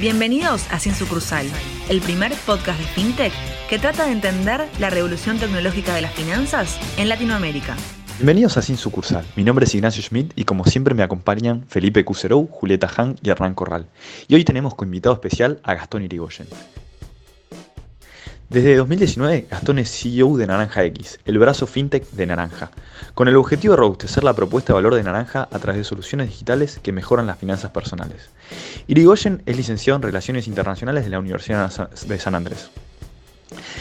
Bienvenidos a Sin Sucursal, el primer podcast de FinTech que trata de entender la revolución tecnológica de las finanzas en Latinoamérica. Bienvenidos a Sin Sucursal. Mi nombre es Ignacio Schmidt y como siempre me acompañan Felipe Cuserou, Julieta Han y Hernán Corral. Y hoy tenemos como invitado especial a Gastón Irigoyen. Desde 2019, Gastón es CEO de Naranja X, el brazo fintech de Naranja, con el objetivo de robustecer la propuesta de valor de Naranja a través de soluciones digitales que mejoran las finanzas personales. Irigoyen es licenciado en Relaciones Internacionales de la Universidad de San Andrés.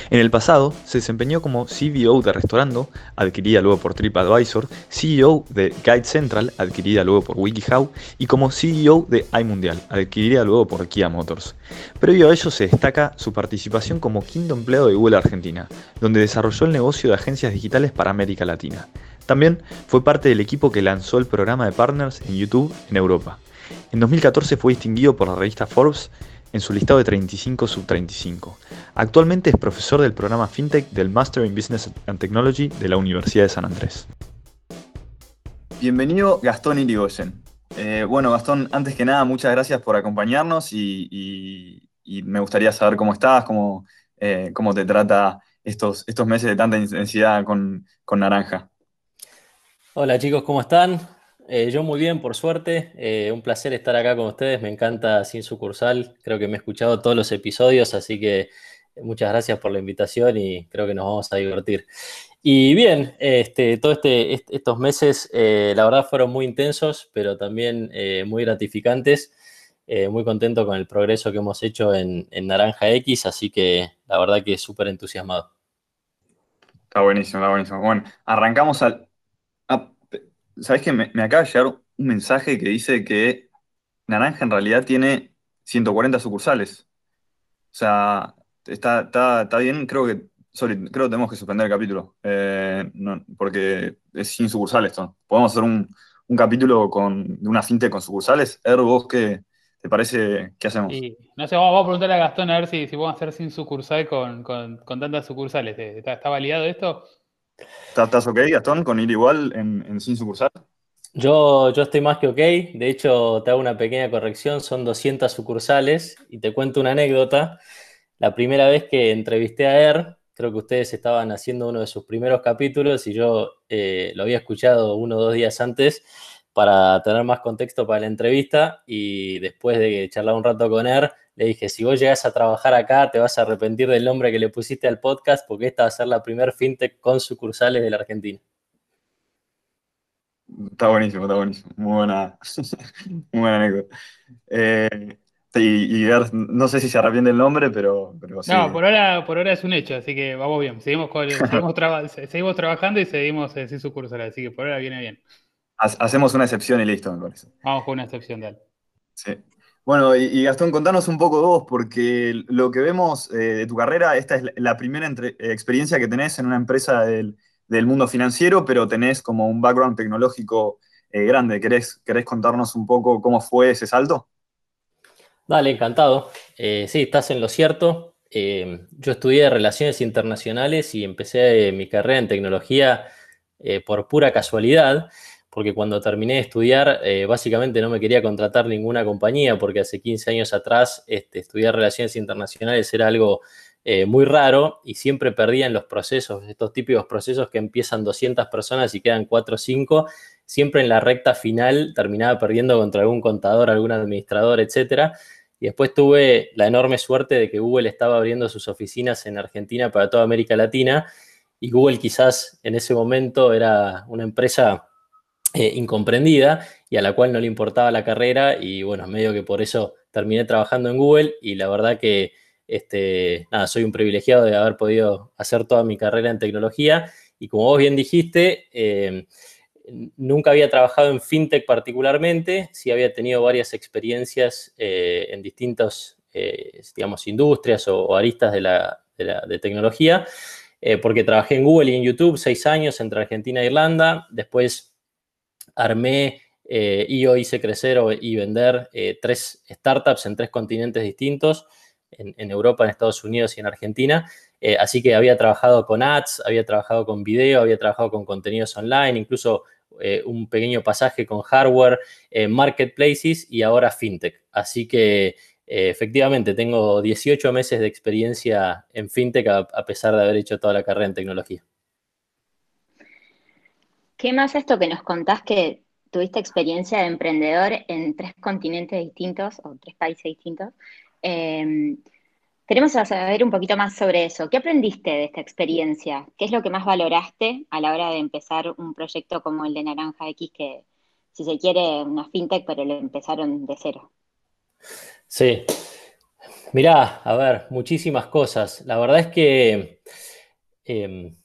En el pasado se desempeñó como CBO de Restaurando, adquirida luego por TripAdvisor, CEO de Guide Central, adquirida luego por WikiHow, y como CEO de iMundial, adquirida luego por Kia Motors. Previo a ello se destaca su participación como quinto empleado de Google Argentina, donde desarrolló el negocio de agencias digitales para América Latina. También fue parte del equipo que lanzó el programa de partners en YouTube en Europa. En 2014 fue distinguido por la revista Forbes en su listado de 35 sub 35. Actualmente es profesor del programa FinTech del Master in Business and Technology de la Universidad de San Andrés. Bienvenido Gastón Irigoyen. Eh, bueno, Gastón, antes que nada, muchas gracias por acompañarnos y, me gustaría saber cómo estás, cómo, eh, cómo te trata estos, estos meses de tanta intensidad con, con Naranja. Hola chicos, ¿cómo están? Eh, yo muy bien, por suerte. Eh, un placer estar acá con ustedes. Me encanta Sin Sucursal. Creo que me he escuchado todos los episodios, así que muchas gracias por la invitación y creo que nos vamos a divertir. Y bien, este, todos este, estos meses, eh, la verdad, fueron muy intensos, pero también muy gratificantes. muy contento con el progreso que hemos hecho en, Naranja X, así que la verdad que súper entusiasmado. Está buenísimo, está buenísimo. Bueno, arrancamos al, ¿Sabes que me, acaba de llegar un mensaje que dice que Naranja en realidad tiene 140 sucursales? O sea, está, bien, creo que, sorry, creo que tenemos que suspender el capítulo, eh, porque es sin sucursales. Podemos hacer un, capítulo con, de una fintech con sucursales. Er, vos qué te parece, ¿qué hacemos? no sé, vamos, a preguntarle a Gastón a ver si, si podemos hacer sin sucursal con, tantas sucursales. ¿Está, ¿Está validado esto? ¿Estás ok, Gastón, con ir igual en, sin sucursal? Yo, yo estoy más que ok. De hecho, te hago una pequeña corrección. Son 200 sucursales y te cuento una anécdota. La primera vez que entrevisté a Er, creo que ustedes estaban haciendo uno de sus primeros capítulos y yo eh, lo había escuchado uno o dos días antes para tener más contexto para la entrevista y después de charlar un rato con Er, le dije, si vos llegas a trabajar acá, te vas a arrepentir del nombre que le pusiste al podcast porque esta va a ser la primer fintech con sucursales de la Argentina. Está buenísimo, está buenísimo. Muy buena, muy buena anécdota. Eh, y, no sé si se arrepiente el nombre, pero, sí. No, por ahora, por ahora es un hecho, así que vamos bien. Seguimos, seguimos, trabajando y seguimos eh, sin sucursales, así que por ahora viene bien. Hacemos una excepción y listo, me parece. Vamos con una excepción, dale. Sí. Bueno, y, Gastón, contanos un poco de vos, porque lo que vemos eh, de tu carrera, esta es la primera experiencia que tenés en una empresa del, mundo financiero, pero tenés como un background tecnológico eh, grande. ¿Querés, ¿Querés, contarnos un poco cómo fue ese salto? Dale, encantado. Eh, sí, estás en lo cierto. yo estudié Relaciones Internacionales y empecé mi carrera en tecnología por pura casualidad porque cuando terminé de estudiar, eh, básicamente no me quería contratar ninguna compañía, porque hace 15 años atrás este, estudiar relaciones internacionales era algo eh, muy raro y siempre perdía en los procesos, estos típicos procesos que empiezan 200 personas y quedan 4 o 5, siempre en la recta final terminaba perdiendo contra algún contador, algún administrador, etc. Y después tuve la enorme suerte de que Google estaba abriendo sus oficinas en Argentina para toda América Latina y Google quizás en ese momento era una empresa eh, incomprendida y a la cual no le importaba la carrera y bueno, medio que por eso terminé trabajando en Google y la verdad que este, soy un privilegiado de haber podido hacer toda mi carrera en tecnología y como vos bien dijiste, eh, nunca había trabajado en fintech particularmente, sí había tenido varias experiencias eh, en distintas, digamos, industrias o, aristas de, la, de tecnología, porque trabajé en Google y en YouTube seis años entre Argentina e Irlanda, después armé eh, y yo hice crecer y vender eh, tres startups en tres continentes distintos, en, Europa, en Estados Unidos y en Argentina. Eh, así que había trabajado con ads, había trabajado con video, había trabajado con contenidos online, incluso un pequeño pasaje con hardware, marketplaces y ahora fintech. Así que efectivamente, tengo 18 meses de experiencia en FinTech a, pesar de haber hecho toda la carrera en tecnología. ¿Qué más esto que nos contás que tuviste experiencia de emprendedor en tres continentes distintos o tres países distintos? Em, queremos saber un poquito más sobre eso. ¿Qué aprendiste de esta experiencia? ¿Qué es lo que más valoraste a la hora de empezar un proyecto como el de Naranja X, que si se quiere una fintech, pero lo empezaron de cero? Sí. Mirá, a ver, muchísimas cosas. La verdad es que em,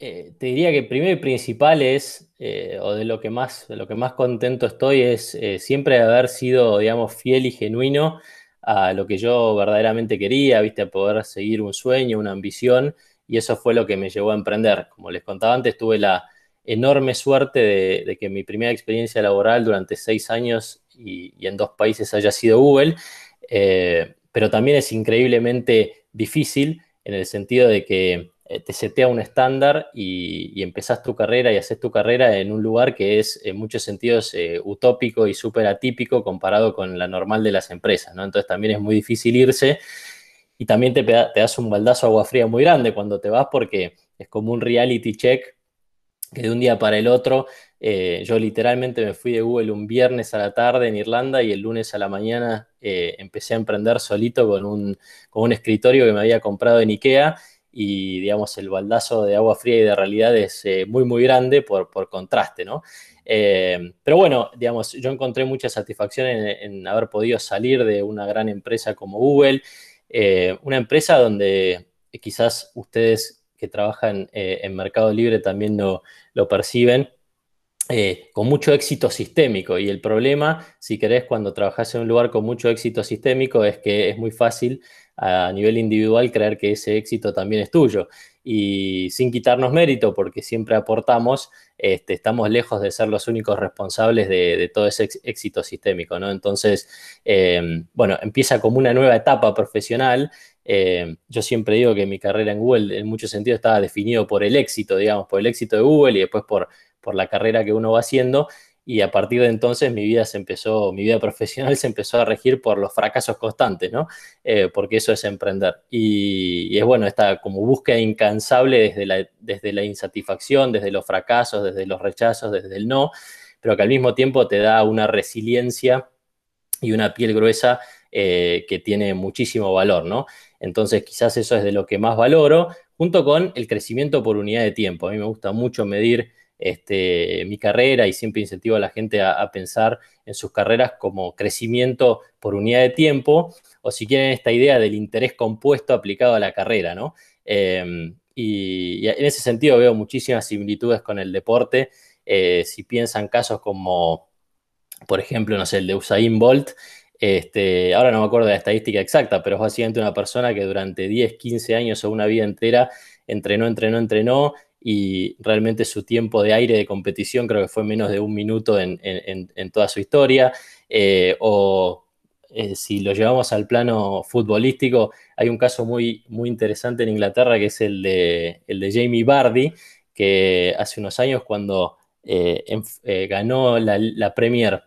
eh, te diría que primero y principal es, eh, o de lo que más, de lo que más contento estoy, es eh, siempre haber sido, digamos, fiel y genuino a lo que yo verdaderamente quería, viste, a poder seguir un sueño, una ambición, y eso fue lo que me llevó a emprender. Como les contaba antes, tuve la enorme suerte de, que mi primera experiencia laboral durante seis años y, en dos países haya sido Google, pero también es increíblemente difícil en el sentido de que eh, te setea un estándar y, empezás tu carrera y haces tu carrera en un lugar que es en muchos sentidos eh, utópico y súper atípico comparado con la normal de las empresas, ¿no? Entonces también es muy difícil irse y también te, te das un baldazo agua fría muy grande cuando te vas porque es como un reality check que de un día para el otro, eh, yo literalmente me fui de Google un viernes a la tarde en Irlanda y el lunes a la mañana empecé a emprender solito con un, con un escritorio que me había comprado en Ikea y digamos el baldazo de agua fría y de realidad es eh, muy muy grande por, contraste, ¿no? Eh, pero bueno, digamos, yo encontré mucha satisfacción en, haber podido salir de una gran empresa como Google, eh, una empresa donde quizás ustedes que trabajan en Mercado Libre también lo, lo perciben, con mucho éxito sistémico. Y el problema, si querés, cuando trabajas en un lugar con mucho éxito sistémico, es que es muy fácil a nivel individual creer que ese éxito también es tuyo. Y sin quitarnos mérito, porque siempre aportamos, este, estamos lejos de ser los únicos responsables de, todo ese éxito sistémico, ¿no? Entonces, em, bueno, empieza como una nueva etapa profesional. Em, yo siempre digo que mi carrera en Google en muchos sentidos estaba definido por el éxito, digamos, por el éxito de Google y después por, por la carrera que uno va haciendo y a partir de entonces mi vida se empezó, mi vida profesional se empezó a regir por los fracasos constantes, ¿no? Eh, porque eso es emprender. Y, es bueno, esta como búsqueda incansable desde la, desde la insatisfacción, desde los fracasos, desde los rechazos, desde el no, pero que al mismo tiempo te da una resiliencia y una piel gruesa eh, que tiene muchísimo valor, ¿no? Entonces quizás eso es de lo que más valoro, junto con el crecimiento por unidad de tiempo. A mí me gusta mucho medir este, mi carrera y siempre incentivo a la gente a, pensar en sus carreras como crecimiento por unidad de tiempo o si quieren esta idea del interés compuesto aplicado a la carrera. Em, y, en ese sentido veo muchísimas similitudes con el deporte. Eh, si piensan casos como, por ejemplo, no sé, el de Usain Bolt, este, ahora no me acuerdo de la estadística exacta, pero es básicamente una persona que durante 10, 15 años o una vida entera entrenó, entrenó, entrenó y realmente su tiempo de aire de competición creo que fue menos de un minuto en, toda su historia. Eh, o eh, si lo llevamos al plano futbolístico, hay un caso muy, muy interesante en Inglaterra que es el de, el de Jamie Bardi, que hace unos años cuando eh, ganó la, Premier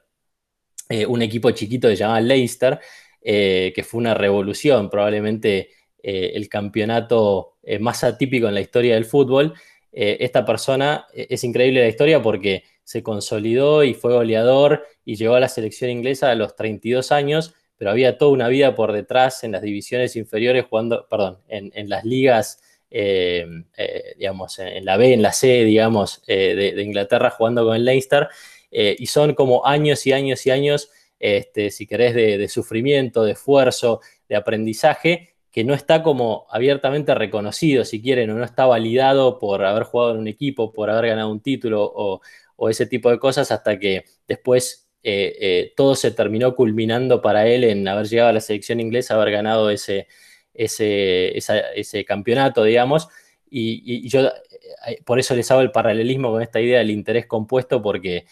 un equipo chiquito que se llamaba Leicester, que fue una revolución, probablemente el campeonato más atípico en la historia del fútbol, eh, esta persona, eh, es increíble la historia porque se consolidó y fue goleador y llegó a la selección inglesa a los 32 años, pero había toda una vida por detrás en las divisiones inferiores jugando, perdón, en, las ligas, eh, digamos, en la B, en la C, digamos, de, Inglaterra jugando con el Leicester, y son como años y años y años, este, si querés, de sufrimiento, de esfuerzo, de aprendizaje, que no está como abiertamente reconocido, si quieren, o no está validado por haber jugado en un equipo, por haber ganado un título o, ese tipo de cosas, hasta que después eh, eh, todo se terminó culminando para él en haber llegado a la selección inglesa, haber ganado ese, ese, campeonato, digamos. Y, yo eh, por eso les hago el paralelismo con esta idea del interés compuesto, porque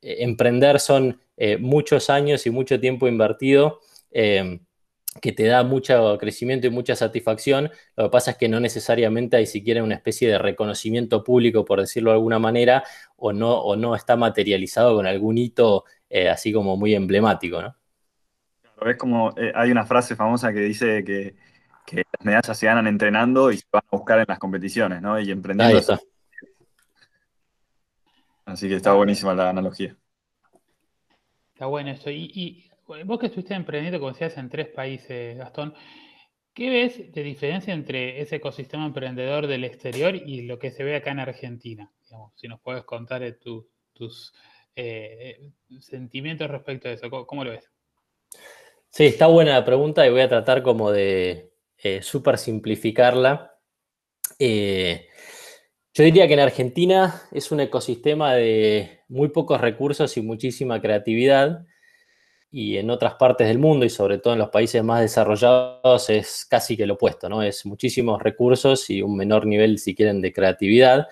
emprender son muchos años y mucho tiempo invertido que te da mucho crecimiento y mucha satisfacción. Lo que pasa es que no necesariamente hay siquiera una especie de reconocimiento público, por decirlo de alguna manera, o no, o no está materializado con algún hito eh, así como muy emblemático, ¿no? Es como, eh, hay una frase famosa que dice que, que, las medallas se ganan entrenando y se van a buscar en las competiciones, ¿no? Y emprendiendo. Así que está buenísima la analogía. Está bueno eso. Y, vos que estuviste emprendiendo, como decías, en tres países, Gastón, ¿qué ves de diferencia entre ese ecosistema emprendedor del exterior y lo que se ve acá en Argentina? si nos puedes contar tus eh, sentimientos respecto a eso, ¿cómo, lo ves? Sí, está buena la pregunta y voy a tratar como de eh, súper simplificarla. Eh, yo diría que en Argentina es un ecosistema de muy pocos recursos y muchísima creatividad. Y en otras partes del mundo y sobre todo en los países más desarrollados es casi que lo opuesto, ¿no? Es muchísimos recursos y un menor nivel, si quieren, de creatividad.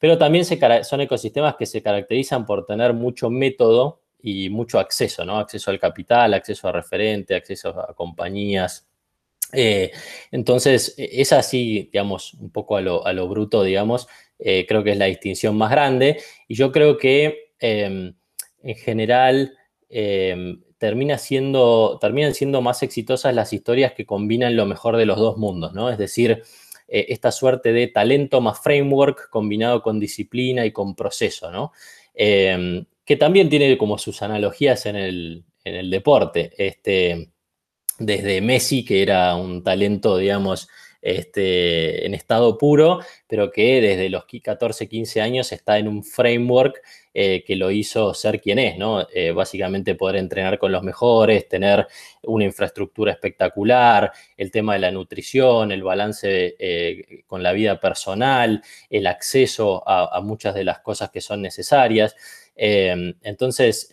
Pero también son ecosistemas que se caracterizan por tener mucho método y mucho acceso, ¿no? Acceso al capital, acceso a referente, acceso a compañías, eh, entonces, e, es así, digamos, un poco a lo, bruto, digamos, eh, creo que es la distinción más grande. Y yo creo que em, en general em, termina siendo, terminan siendo más exitosas las historias que combinan lo mejor de los dos mundos, ¿no? Es decir, eh, esta suerte de talento más framework combinado con disciplina y con proceso, ¿no? Em, que también tiene como sus analogías en el, en el deporte. Este, desde Messi, que era un talento, digamos, este, en estado puro, pero que desde los 14, 15 años está en un framework eh, que lo hizo ser quien es, ¿no? Eh, básicamente poder entrenar con los mejores, tener una infraestructura espectacular, el tema de la nutrición, el balance eh, con la vida personal, el acceso a muchas de las cosas que son necesarias. Em, entonces,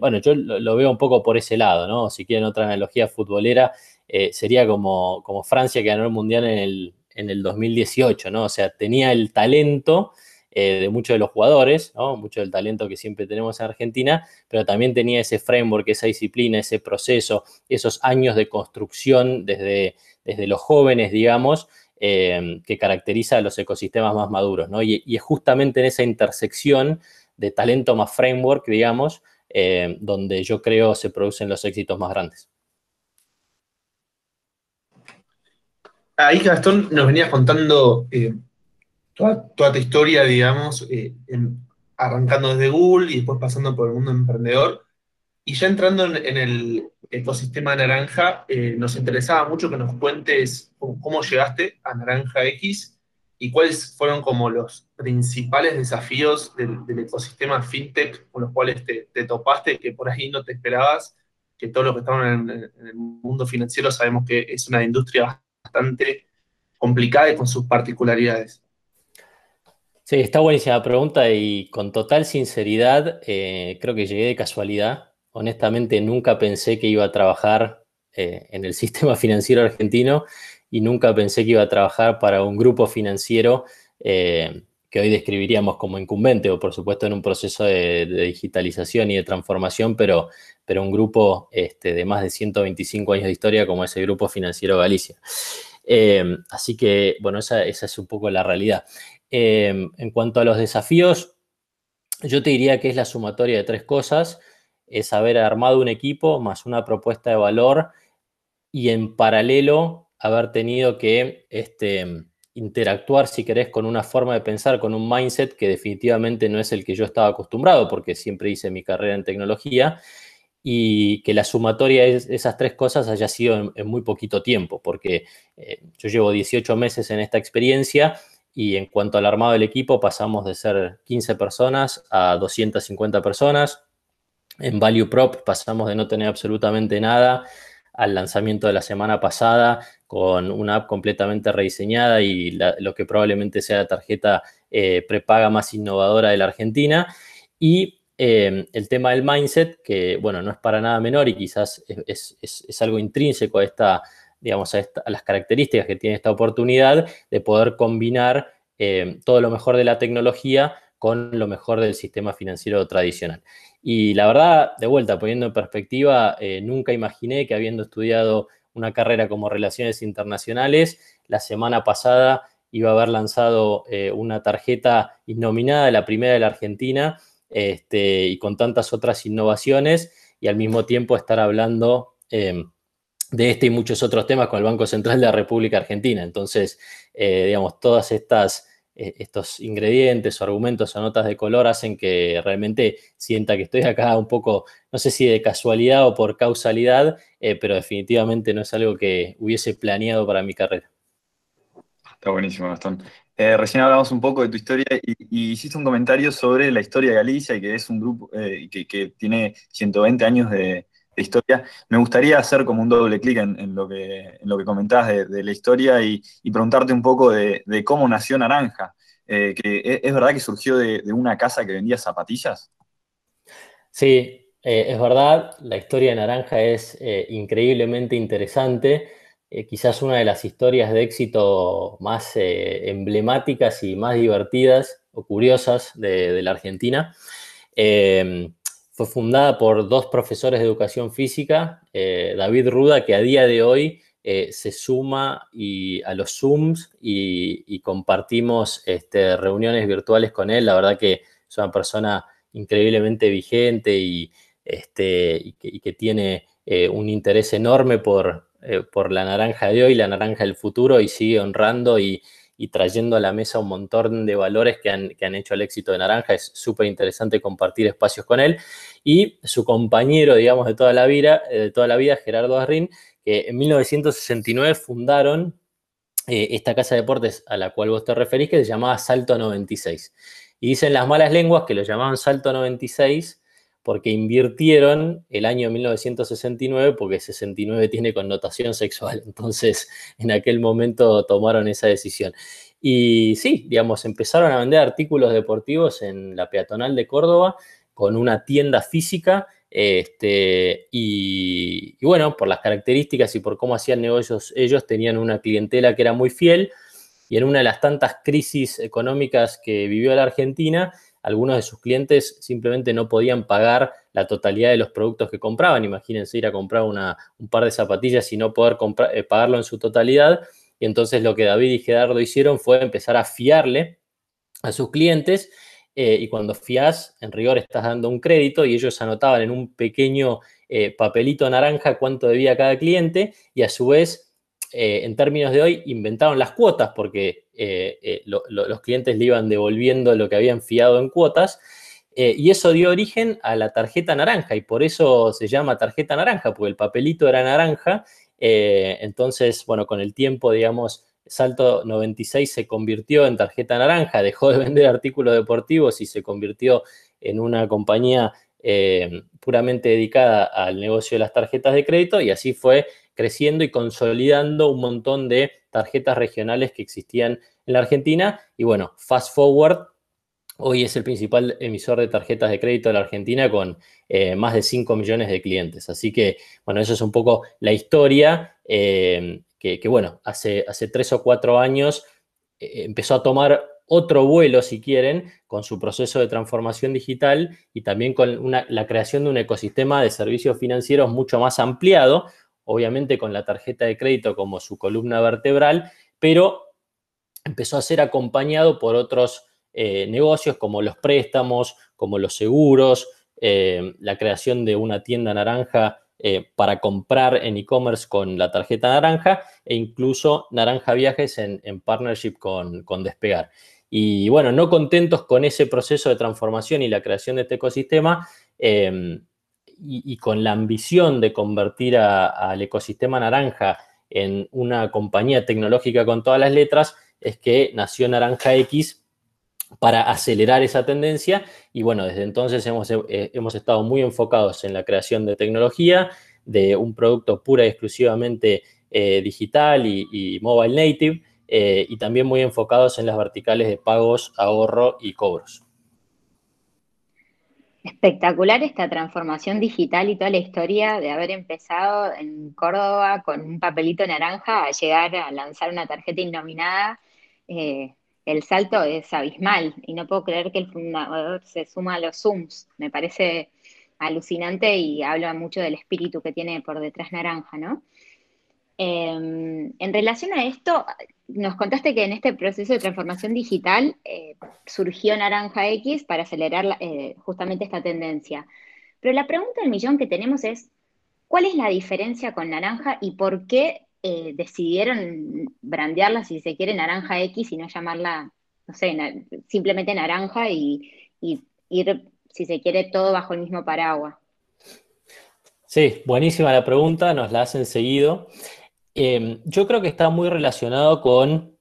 bueno, yo lo, veo un poco por ese lado, ¿no? Si quieren otra analogía futbolera, sería como, como, Francia que ganó el Mundial en el, en el 2018, ¿no? O sea, tenía el talento eh, de muchos de los jugadores. Mucho del talento que siempre tenemos en Argentina, pero también tenía ese framework, esa disciplina, ese proceso, esos años de construcción desde, desde los jóvenes, digamos, em, que caracteriza a los ecosistemas más maduros, y es justamente en esa intersección de talento más framework, digamos, eh, donde yo creo se producen los éxitos más grandes. Ahí Gastón nos venías contando eh, toda, tu historia, digamos, eh, arrancando desde Google y después pasando por el mundo emprendedor. Y ya entrando en, el ecosistema naranja, nos interesaba mucho que nos cuentes cómo llegaste a Naranja X y cuáles fueron como los principales desafíos del, ecosistema fintech con los cuales te, topaste, que por ahí no te esperabas, que todos los que estamos en, el mundo financiero sabemos que es una industria bastante complicada y con sus particularidades. Sí, está buenísima la pregunta y con total sinceridad eh, creo que llegué de casualidad. Honestamente nunca pensé que iba a trabajar eh, en el sistema financiero argentino y nunca pensé que iba a trabajar para un grupo financiero eh, que hoy describiríamos como incumbente o por supuesto en un proceso de, digitalización y de transformación, pero, pero un grupo este, de más de 125 años de historia como es el Grupo Financiero Galicia. Así que, bueno, esa, es un poco la realidad. Eh, en cuanto a los desafíos, yo te diría que es la sumatoria de tres cosas. Es haber armado un equipo más una propuesta de valor y en paralelo haber tenido que este, interactuar, si querés, con una forma de pensar, con un mindset que definitivamente no es el que yo estaba acostumbrado, porque siempre hice mi carrera en tecnología, y que la sumatoria de esas tres cosas haya sido en, muy poquito tiempo, porque eh, yo llevo 18 meses en esta experiencia y en cuanto al armado del equipo pasamos de ser 15 personas a 250 personas. En Value Prop pasamos de no tener absolutamente nada al lanzamiento de la semana pasada con una app completamente rediseñada y lo que probablemente sea la tarjeta eh, prepaga más innovadora de la Argentina. Y eh, el tema del mindset, que bueno, no es para nada menor y quizás es, algo intrínseco a, esta, digamos, a, las características que tiene esta oportunidad de poder combinar eh, todo lo mejor de la tecnología con lo mejor del sistema financiero tradicional. Y la verdad, de vuelta, poniendo en perspectiva, eh, nunca imaginé que habiendo estudiado una carrera como Relaciones Internacionales, la semana pasada iba a haber lanzado eh, una tarjeta innominada, la primera de la Argentina, este, y con tantas otras innovaciones, y al mismo tiempo estar hablando em, de este y muchos otros temas con el Banco Central de la República Argentina. Entonces, eh, digamos, todas estas eh, estos ingredientes o argumentos o notas de color hacen que realmente sienta que estoy acá un poco, no sé si de casualidad o por causalidad, eh, pero definitivamente no es algo que hubiese planeado para mi carrera. Está buenísimo, Gastón. Recién hablamos un poco de tu historia y, hiciste un comentario sobre la historia de Galicia y que es un grupo que, tiene 120 años de, de historia. Me gustaría hacer como un doble clic en, lo, que, en lo que comentabas de, la historia y, preguntarte un poco de, cómo nació Naranja. Eh, que ¿Es verdad que surgió de, una casa que vendía zapatillas? Sí, eh, es verdad. La historia de Naranja es eh, increíblemente interesante. quizás una de las historias de éxito más emblemáticas y más divertidas o curiosas de, la Argentina. Fue fundada por dos profesores de educación física, eh, David Ruda, que a día de hoy eh, se suma a los Zooms y, compartimos este, reuniones virtuales con él. La verdad que es una persona increíblemente vigente y, este, que, tiene eh, un interés enorme por, por la naranja de hoy, la naranja del futuro y sigue honrando y, y trayendo a la mesa un montón de valores que han, que han hecho el éxito de Naranja. Es súper interesante compartir espacios con él. Y su compañero, digamos, de toda la vida, eh, de toda la vida Gerardo Arrin, que en 1969 fundaron eh, esta casa de deportes a la cual vos te referís, que se llamaba Salto 96. Y dicen las malas lenguas que lo llamaban Salto 96 porque invirtieron el año 1969, porque 69 tiene connotación sexual, entonces en aquel momento tomaron esa decisión. Y sí, digamos, empezaron a vender artículos deportivos en la peatonal de Córdoba con una tienda física. Este, y, y, bueno, por las características y por cómo hacían negocios ellos, tenían una clientela que era muy fiel. Y en una de las tantas crisis económicas que vivió la Argentina, algunos de sus clientes simplemente no podían pagar la totalidad de los productos que compraban. Imagínense ir a comprar un par de zapatillas y no poder eh, pagarlo en su totalidad. Y entonces lo que David y Gerardo hicieron fue empezar a fiarle a sus clientes. Eh, y cuando fiás, en rigor estás dando un crédito y ellos anotaban en un pequeño eh, papelito naranja cuánto debía cada cliente y a su vez eh, en términos de hoy, inventaron las cuotas porque eh, eh, los clientes le iban devolviendo lo que habían fiado en cuotas. y eso dio origen a la tarjeta naranja y por eso se llama tarjeta naranja, porque el papelito era naranja. entonces, bueno, con el tiempo, digamos, Salto 96 se convirtió en tarjeta naranja, dejó de vender artículos deportivos y se convirtió en una compañía puramente dedicada al negocio de las tarjetas de crédito y así fue creciendo y consolidando un montón de tarjetas regionales que existían en la Argentina. Y bueno, fast forward, hoy es el principal emisor de tarjetas de crédito de la Argentina con eh, más de 5 millones de clientes. Así que, bueno, eso es un poco la historia eh, que, bueno, hace, hace tres o cuatro años eh, empezó a tomar otro vuelo, si quieren, con su proceso de transformación digital y también con la creación de un ecosistema de servicios financieros mucho más ampliado, obviamente con la tarjeta de crédito como su columna vertebral, pero empezó a ser acompañado por otros eh, negocios como los préstamos, como los seguros, eh, la creación de una tienda naranja eh, para comprar en e-commerce con la tarjeta naranja e incluso Naranja Viajes en, partnership con, con, Despegar. Y bueno, no contentos con ese proceso de transformación y la creación de este ecosistema, y, con la ambición de convertir al ecosistema naranja en una compañía tecnológica con todas las letras, es que nació Naranja X para acelerar esa tendencia y bueno, desde entonces hemos, eh, hemos estado muy enfocados en la creación de tecnología, de un producto pura y exclusivamente eh, digital y, mobile native, eh, y también muy enfocados en las verticales de pagos, ahorro y cobros. Espectacular esta transformación digital y toda la historia de haber empezado en Córdoba con un papelito naranja a llegar a lanzar una tarjeta innominada. Eh, el salto es abismal y no puedo creer que el fundador se suma a los Zooms. Me parece alucinante y habla mucho del espíritu que tiene por detrás naranja, ¿no? Em, en relación a esto, nos contaste que en este proceso de transformación digital eh, surgió Naranja X para acelerar eh, justamente esta tendencia. Pero la pregunta del millón que tenemos es, ¿Cuál es la diferencia con naranja y por qué eh, decidieron brandearla, si se quiere, naranja X y no llamarla, no sé, simplemente naranja y, ir, si se quiere, todo bajo el mismo paraguas? Sí, buenísima la pregunta, nos la hacen seguido. Em, yo creo que está muy relacionado con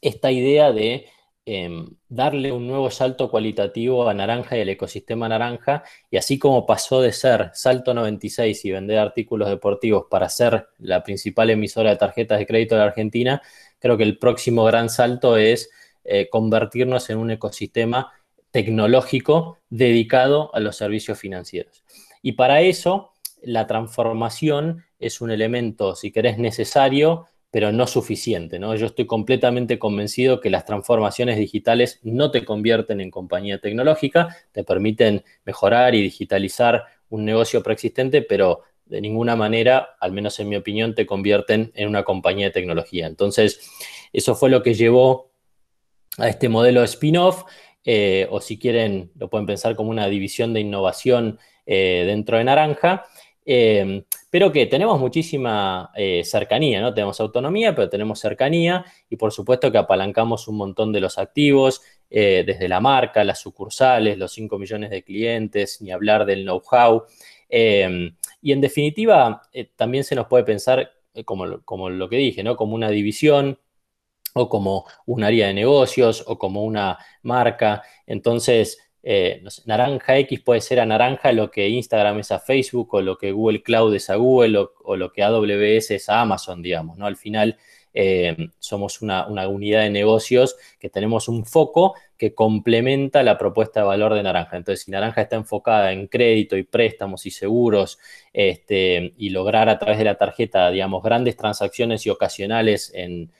esta idea de Em, darle un nuevo salto cualitativo a Naranja y al ecosistema Naranja, y así como pasó de ser Salto 96 y vender artículos deportivos para ser la principal emisora de tarjetas de crédito de la Argentina, creo que el próximo gran salto es eh, convertirnos en un ecosistema tecnológico dedicado a los servicios financieros. Y para eso, la transformación es un elemento, si querés, necesario pero no suficiente. ¿no? Yo estoy completamente convencido que las transformaciones digitales no te convierten en compañía tecnológica, te permiten mejorar y digitalizar un negocio preexistente, pero de ninguna manera, al menos en mi opinión, te convierten en una compañía de tecnología. Entonces, eso fue lo que llevó a este modelo spin-off, eh, o si quieren, lo pueden pensar como una división de innovación eh, dentro de Naranja. Eh, pero que tenemos muchísima eh, cercanía, ¿no? Tenemos autonomía, pero tenemos cercanía y por supuesto que apalancamos un montón de los activos, eh, desde la marca, las sucursales, los 5 millones de clientes, ni hablar del know-how. Em, y en definitiva, eh, también se nos puede pensar, como, como lo que dije, ¿no? Como una división o como un área de negocios o como una marca. Entonces, eh, naranja X puede ser a naranja lo que Instagram es a Facebook o lo que Google Cloud es a Google o, lo que AWS es a Amazon, digamos, ¿no? Al final eh, somos una, unidad de negocios que tenemos un foco que complementa la propuesta de valor de naranja. Entonces, si naranja está enfocada en crédito y préstamos y seguros este, y lograr a través de la tarjeta, digamos, grandes transacciones y ocasionales en,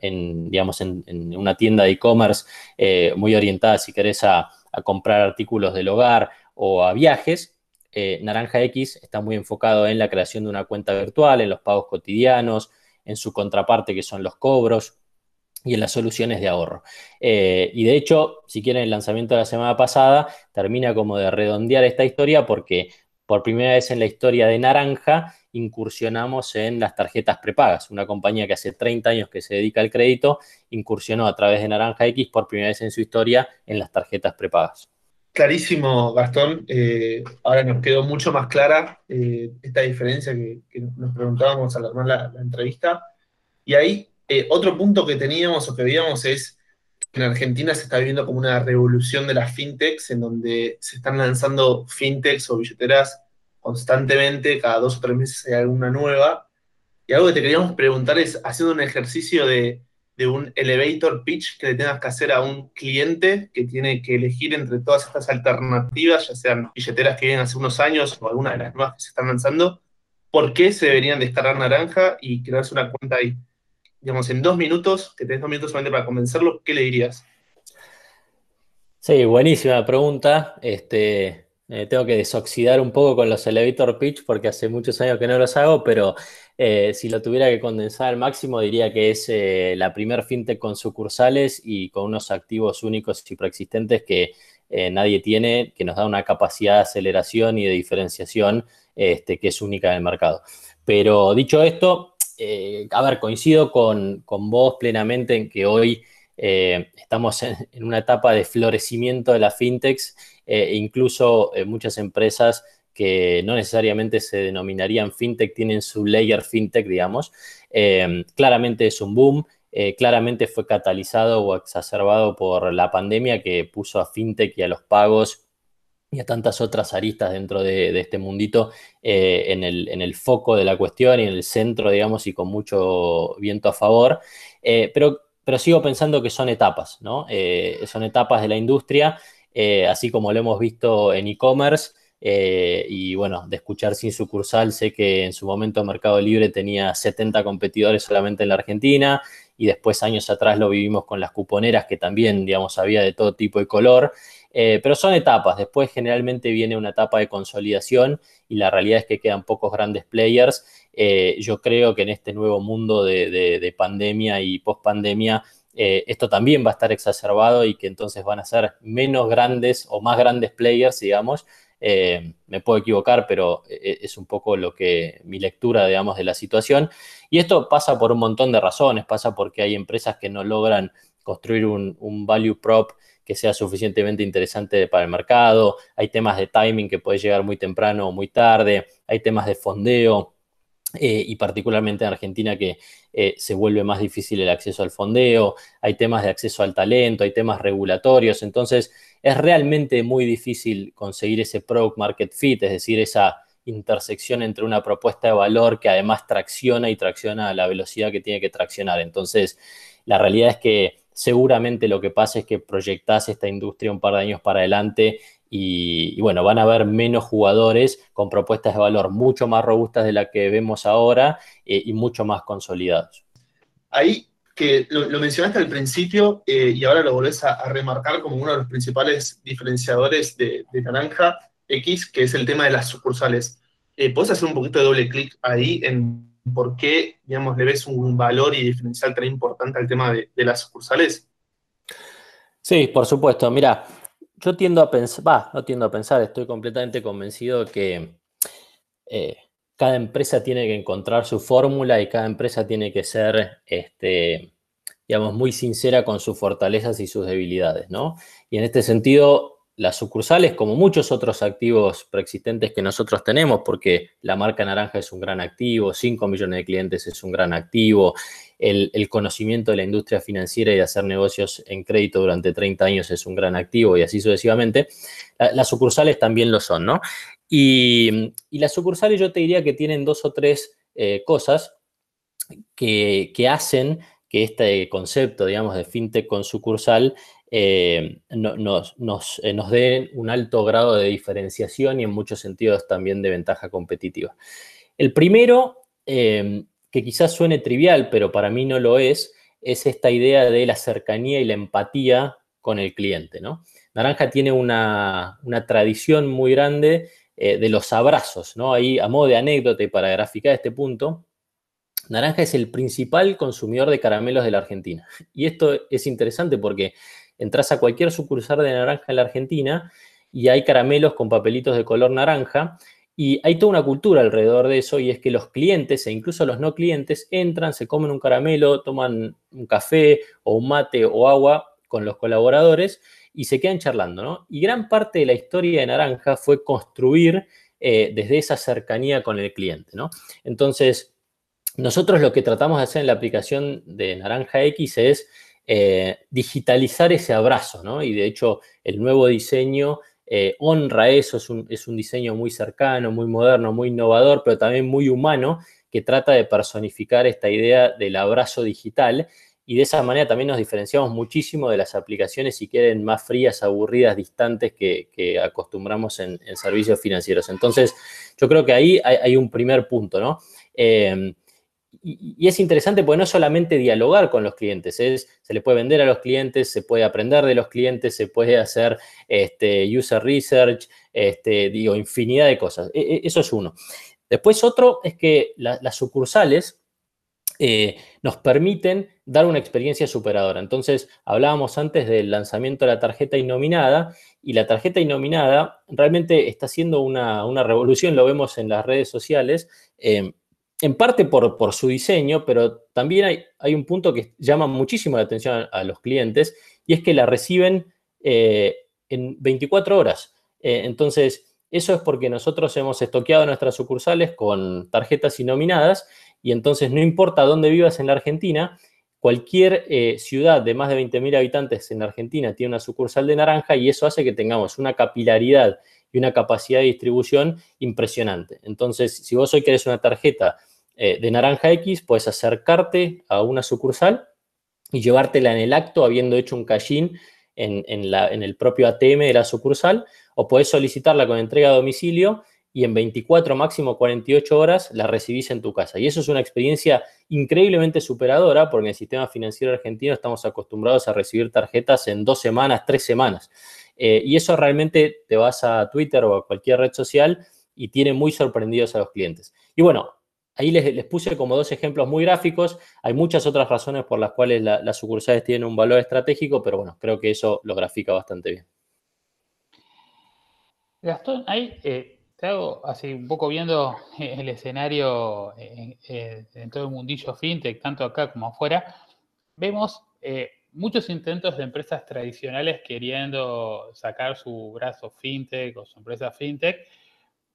digamos, en, una tienda de e-commerce eh, muy orientada, si querés, a a comprar artículos del hogar o a viajes, eh, Naranja X está muy enfocado en la creación de una cuenta virtual, en los pagos cotidianos, en su contraparte que son los cobros y en las soluciones de ahorro. Eh, y de hecho, si quieren, el lanzamiento de la semana pasada termina como de redondear esta historia porque por primera vez en la historia de Naranja incursionamos en las tarjetas prepagas. Una compañía que hace 30 años que se dedica al crédito incursionó a través de Naranja X por primera vez en su historia en las tarjetas prepagas. Clarísimo, Gastón. Eh, ahora nos quedó mucho más clara eh, esta diferencia que, nos preguntábamos al armar la, entrevista. Y ahí, eh, otro punto que teníamos o que veíamos es en Argentina se está viviendo como una revolución de las fintechs, en donde se están lanzando fintechs o billeteras constantemente, cada dos o tres meses hay alguna nueva. Y algo que te queríamos preguntar es, haciendo un ejercicio de, un elevator pitch que le tengas que hacer a un cliente que tiene que elegir entre todas estas alternativas, ya sean billeteras que vienen hace unos años o algunas de las nuevas que se están lanzando, ¿por qué se deberían descargar naranja y crearse una cuenta ahí? Digamos, en dos minutos, que tenés dos minutos solamente para convencerlo, ¿qué le dirías? Sí, buenísima pregunta. Este, eh, tengo que desoxidar un poco con los elevator pitch porque hace muchos años que no los hago, pero eh, si lo tuviera que condensar al máximo, diría que es eh, la primer fintech con sucursales y con unos activos únicos y preexistentes que nadie tiene, que nos da una capacidad de aceleración y de diferenciación este, que es única en el mercado. Pero dicho esto, a ver, coincido con, vos plenamente en que hoy estamos en, una etapa de florecimiento de las fintechs eh, incluso eh, muchas empresas que no necesariamente se denominarían fintech tienen su layer fintech, digamos. Eh, claramente es un boom, claramente fue catalizado o exacerbado por la pandemia que puso a fintech y a los pagos y a tantas otras aristas dentro de, este mundito en el, foco de la cuestión y en el centro, digamos, y con mucho viento a favor. pero, pero sigo pensando que son etapas, ¿no? son etapas de la industria eh, así como lo hemos visto en e-commerce. Eh, y bueno, de escuchar sin sucursal, sé que en su momento Mercado Libre tenía 70 competidores solamente en la Argentina y después años atrás lo vivimos con las cuponeras que también, digamos, había de todo tipo y color. Eh, pero son etapas, después generalmente viene una etapa de consolidación y la realidad es que quedan pocos grandes players. yo creo que en este nuevo mundo de, de pandemia y post pandemia eh, esto también va a estar exacerbado y que entonces van a ser menos grandes o más grandes players, digamos, Eh, me puedo equivocar, pero eh, es un poco lo que mi lectura, digamos, de la situación. Y esto pasa por un montón de razones. Pasa porque hay empresas que no logran construir un, value prop que sea suficientemente interesante para el mercado. Hay temas de timing que puede llegar muy temprano o muy tarde. Hay temas de fondeo eh, y particularmente en Argentina que se vuelve más difícil el acceso al fondeo, hay temas de acceso al talento, hay temas regulatorios, entonces es realmente muy difícil conseguir ese product market fit, es decir, esa intersección entre una propuesta de valor que además tracciona y tracciona a la velocidad que tiene que traccionar. Entonces, la realidad es que seguramente lo que pasa es que proyectás esta industria un par de años para adelante y, bueno, van a haber menos jugadores con propuestas de valor mucho más robustas de la que vemos ahora eh, y mucho más consolidados. Ahí que lo, mencionaste al principio eh, y ahora lo volvés a, remarcar como uno de los principales diferenciadores de, Naranja X, que es el tema de las sucursales. Eh, ¿Puedes hacer un poquito de doble clic ahí en por qué, digamos, le ves un valor y diferencial tan importante al tema de, las sucursales? Sí, por supuesto. Mira, yo tiendo a pensar, va, no tiendo a pensar, estoy completamente convencido que eh, cada empresa tiene que encontrar su fórmula y cada empresa tiene que ser, este, digamos, muy sincera con sus fortalezas y sus debilidades, ¿no? Y en este sentido, las sucursales, como muchos otros activos preexistentes que nosotros tenemos, porque la marca naranja es un gran activo, 5 millones de clientes es un gran activo, el, conocimiento de la industria financiera y de hacer negocios en crédito durante 30 años es un gran activo y así sucesivamente, las sucursales también lo son, ¿no? Y, las sucursales yo te diría que tienen dos o tres eh, cosas que, que hacen que este concepto, digamos, de fintech con sucursal eh, nos, eh, nos, den un alto grado de diferenciación y en muchos sentidos también de ventaja competitiva. El primero, que quizás suene trivial, pero para mí no lo es, es esta idea de la cercanía y la empatía con el cliente. ¿no? Naranja tiene una, tradición muy grande de los abrazos. ¿no? Ahí, a modo de anécdota y para graficar este punto, Naranja es el principal consumidor de caramelos de la Argentina. Y esto es interesante porque entras a cualquier sucursal de naranja en la Argentina y hay caramelos con papelitos de color naranja. Y hay toda una cultura alrededor de eso y es que los clientes e incluso los no clientes entran, se comen un caramelo, toman un café o un mate o agua con los colaboradores y se quedan charlando, ¿no? Y gran parte de la historia de Naranja fue construir eh, desde esa cercanía con el cliente, ¿no? Entonces, nosotros lo que tratamos de hacer en la aplicación de Naranja X es eh, digitalizar ese abrazo, ¿no? Y de hecho, el nuevo diseño eh, honra eso, es un, es un, diseño muy cercano, muy moderno, muy innovador, pero también muy humano, que trata de personificar esta idea del abrazo digital. Y de esa manera también nos diferenciamos muchísimo de las aplicaciones, si quieren, más frías, aburridas, distantes que, acostumbramos en, servicios financieros. Entonces, yo creo que ahí hay, un primer punto, ¿no? Eh, y, es interesante porque no solamente dialogar con los clientes, es, se le puede vender a los clientes, se puede aprender de los clientes, se puede hacer este, user research, este, digo, infinidad de cosas. E, e, eso es uno. Después otro es que las sucursales eh, nos permiten dar una experiencia superadora. Entonces, hablábamos antes del lanzamiento de la tarjeta innominada y la tarjeta innominada realmente está haciendo una, revolución, lo vemos en las redes sociales. Eh, en parte por, su diseño, pero también hay, un punto que llama muchísimo la atención a, los clientes y es que la reciben eh, en 24 horas. Eh, entonces, eso es porque nosotros hemos estoqueado nuestras sucursales con tarjetas inominadas y entonces no importa dónde vivas en la Argentina, cualquier eh, ciudad de más de 20.000 habitantes en la Argentina tiene una sucursal de naranja y eso hace que tengamos una capilaridad y una capacidad de distribución impresionante. Entonces, si vos hoy querés una tarjeta eh, de Naranja X, puedes acercarte a una sucursal y llevártela en el acto habiendo hecho un cash-in en, el propio ATM de la sucursal, o puedes solicitarla con entrega a domicilio y en 24, máximo 48 horas la recibís en tu casa. Y eso es una experiencia increíblemente superadora porque en el sistema financiero argentino estamos acostumbrados a recibir tarjetas en dos semanas, tres semanas. Eh, y eso realmente te vas a Twitter o a cualquier red social y tiene muy sorprendidos a los clientes. Y bueno, Ahí les, puse como dos ejemplos muy gráficos. Hay muchas otras razones por las cuales las sucursales tienen un valor estratégico, pero bueno, creo que eso lo grafica bastante bien. Gastón, ahí eh, te hago así un poco viendo el escenario en, todo el mundillo fintech, tanto acá como afuera, vemos eh, muchos intentos de empresas tradicionales queriendo sacar su brazo fintech o su empresa fintech,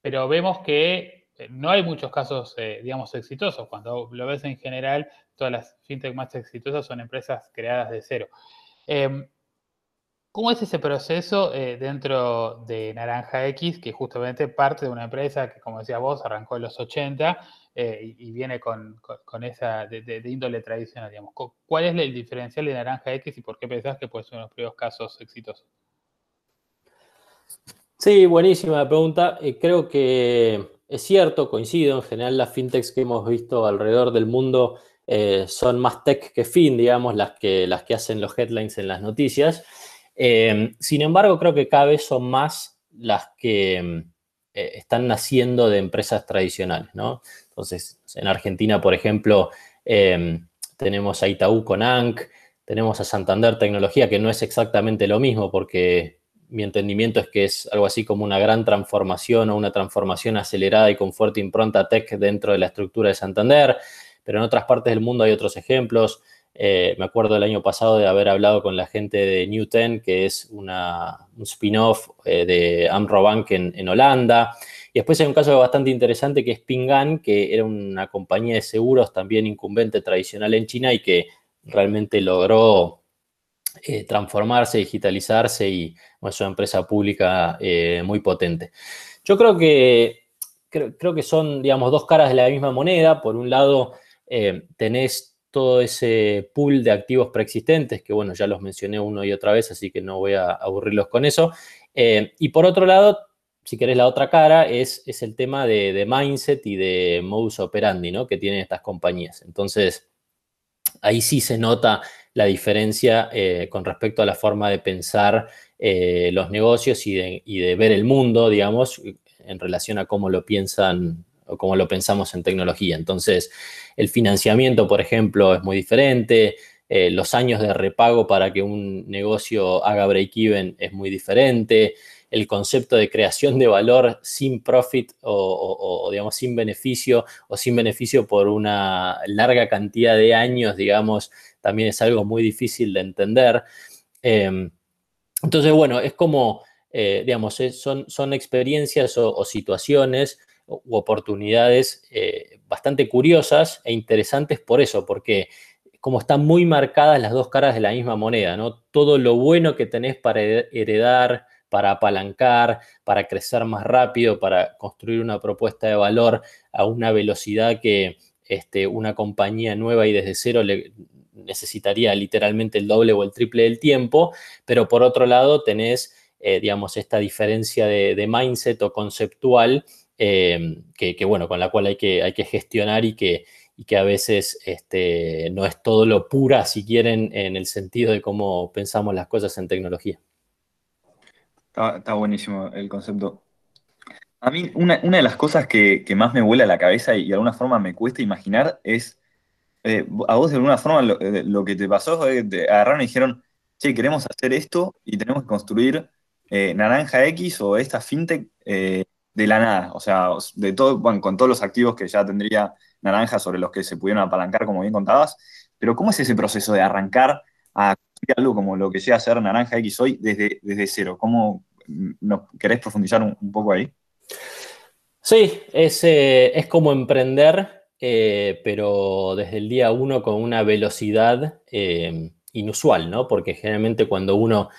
pero vemos que eh, no hay muchos casos, digamos, exitosos. Cuando lo ves en general, todas las fintech más exitosas son empresas creadas de cero. Em, ¿Cómo es ese proceso eh, dentro de Naranja X, que justamente parte de una empresa que, como decía vos, arrancó en los 80 eh, y, viene con, esa de, índole tradicional, digamos? ¿Cuál es el diferencial de Naranja X y por qué pensás que puede ser uno de los primeros casos exitosos? Sí, buenísima pregunta. Eh, creo que es cierto, coincido, en general las fintechs que hemos visto alrededor del mundo son más tech que fin, digamos, las que, las que hacen los headlines en las noticias. Em, sin embargo, creo que cada vez son más las que em, eh, están naciendo de empresas tradicionales, ¿no? Entonces, en Argentina, por ejemplo, em, tenemos a Itaú con ANC, tenemos a Santander Tecnología, que no es exactamente lo mismo, porque mi entendimiento es que es algo así como una gran transformación o una transformación acelerada y con fuerte impronta tech dentro de la estructura de Santander, pero en otras partes del mundo hay otros ejemplos. Eh, me acuerdo el año pasado de haber hablado con la gente de Newton, que es un spin-off eh, de Amrobank en, en, Holanda. Y después hay un caso bastante interesante que es Pingan, que era una compañía de seguros también incumbente tradicional en China y que realmente logró eh, transformarse, digitalizarse y es una empresa pública muy potente. Yo creo que, creo, creo, que son, digamos, dos caras de la misma moneda. Por un lado, tenés todo ese pool de activos preexistentes, que bueno, ya los mencioné uno y otra vez, así que no voy a aburrirlos con eso. Eh, y por otro lado, si querés la otra cara, es, es el tema de, mindset y de modus operandi, ¿no? Que tienen estas compañías. Entonces, ahí sí se nota la diferencia eh, con respecto a la forma de pensar eh, los negocios y de, y de, ver el mundo, digamos, en relación a cómo lo piensan o como lo pensamos en tecnología. Entonces, el financiamiento, por ejemplo, es muy diferente, eh, los años de repago para que un negocio haga break-even es muy diferente, el concepto de creación de valor sin profit o, digamos, sin beneficio o sin beneficio por una larga cantidad de años, digamos, también es algo muy difícil de entender. Em, entonces, bueno, es como, eh, digamos, son, son experiencias o situaciones u oportunidades eh, bastante curiosas e interesantes por eso, porque como están muy marcadas las dos caras de la misma moneda, ¿no? Todo lo bueno que tenés para heredar, para apalancar, para crecer más rápido, para construir una propuesta de valor a una velocidad que este, una compañía nueva y desde cero le necesitaría literalmente el doble o el triple del tiempo, pero por otro lado tenés, eh, digamos, esta diferencia de mindset o conceptual Em, que, bueno, con la cual hay que, hay que gestionar y que, y que a veces este, no es todo lo pura, si quieren, en el sentido de cómo pensamos las cosas en tecnología. Está, buenísimo el concepto. A mí, una, de las cosas que, más me vuela a la cabeza y de alguna forma me cuesta imaginar es, eh, a vos de alguna forma lo, eh, que te pasó es te agarraron y dijeron, che, queremos hacer esto y tenemos que construir eh, Naranja X o esta fintech de la nada, o sea, de todo, bueno, con todos los activos que ya tendría Naranja sobre los que se pudieron apalancar, como bien contabas, pero ¿cómo es ese proceso de arrancar a algo como lo que sea hacer Naranja X hoy desde, desde cero? ¿Cómo no, querés profundizar un, poco ahí? Sí, es, eh, es como emprender, eh, pero desde el día uno con una velocidad eh, inusual, ¿no? Porque generalmente cuando uno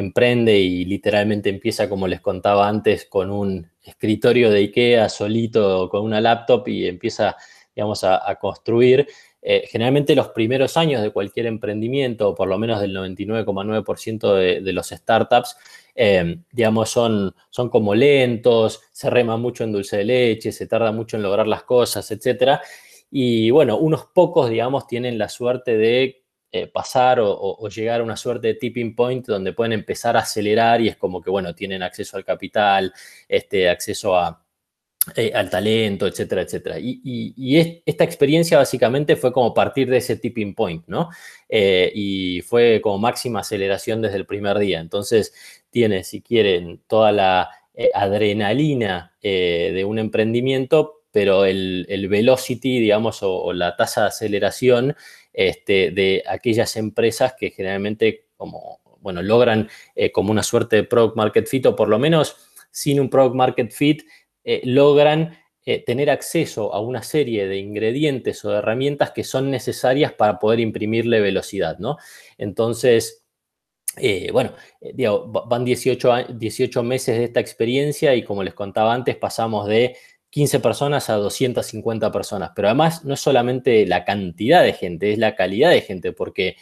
emprende y literalmente empieza, como les contaba antes, con un escritorio de IKEA solito con una laptop y empieza, digamos, a, construir. Eh, generalmente los primeros años de cualquier emprendimiento, por lo menos del 99,9% de, los startups, eh, digamos, son, son como lentos, se rema mucho en dulce de leche, se tarda mucho en lograr las cosas, etc. Y bueno, unos pocos, digamos, tienen la suerte de eh, pasar o, llegar a una suerte de tipping point donde pueden empezar a acelerar y es como que, bueno, tienen acceso al capital, este, acceso a, eh, al talento, etcétera, etcétera. Y, esta experiencia básicamente fue como partir de ese tipping point, ¿no? Eh, y fue como máxima aceleración desde el primer día. Entonces, tiene, si quieren, toda la adrenalina de un emprendimiento, pero el, velocity, digamos, o, la tasa de aceleración este, de aquellas empresas que generalmente como, bueno, logran como una suerte de product market fit o por lo menos sin un product market fit logran eh, tener acceso a una serie de ingredientes o de herramientas que son necesarias para poder imprimirle velocidad, ¿no? Entonces, eh, bueno, eh, van 18, 18 meses de esta experiencia y como les contaba antes, pasamos de 15 personas a 250 personas. Pero además no es solamente la cantidad de gente, es la calidad de gente, porque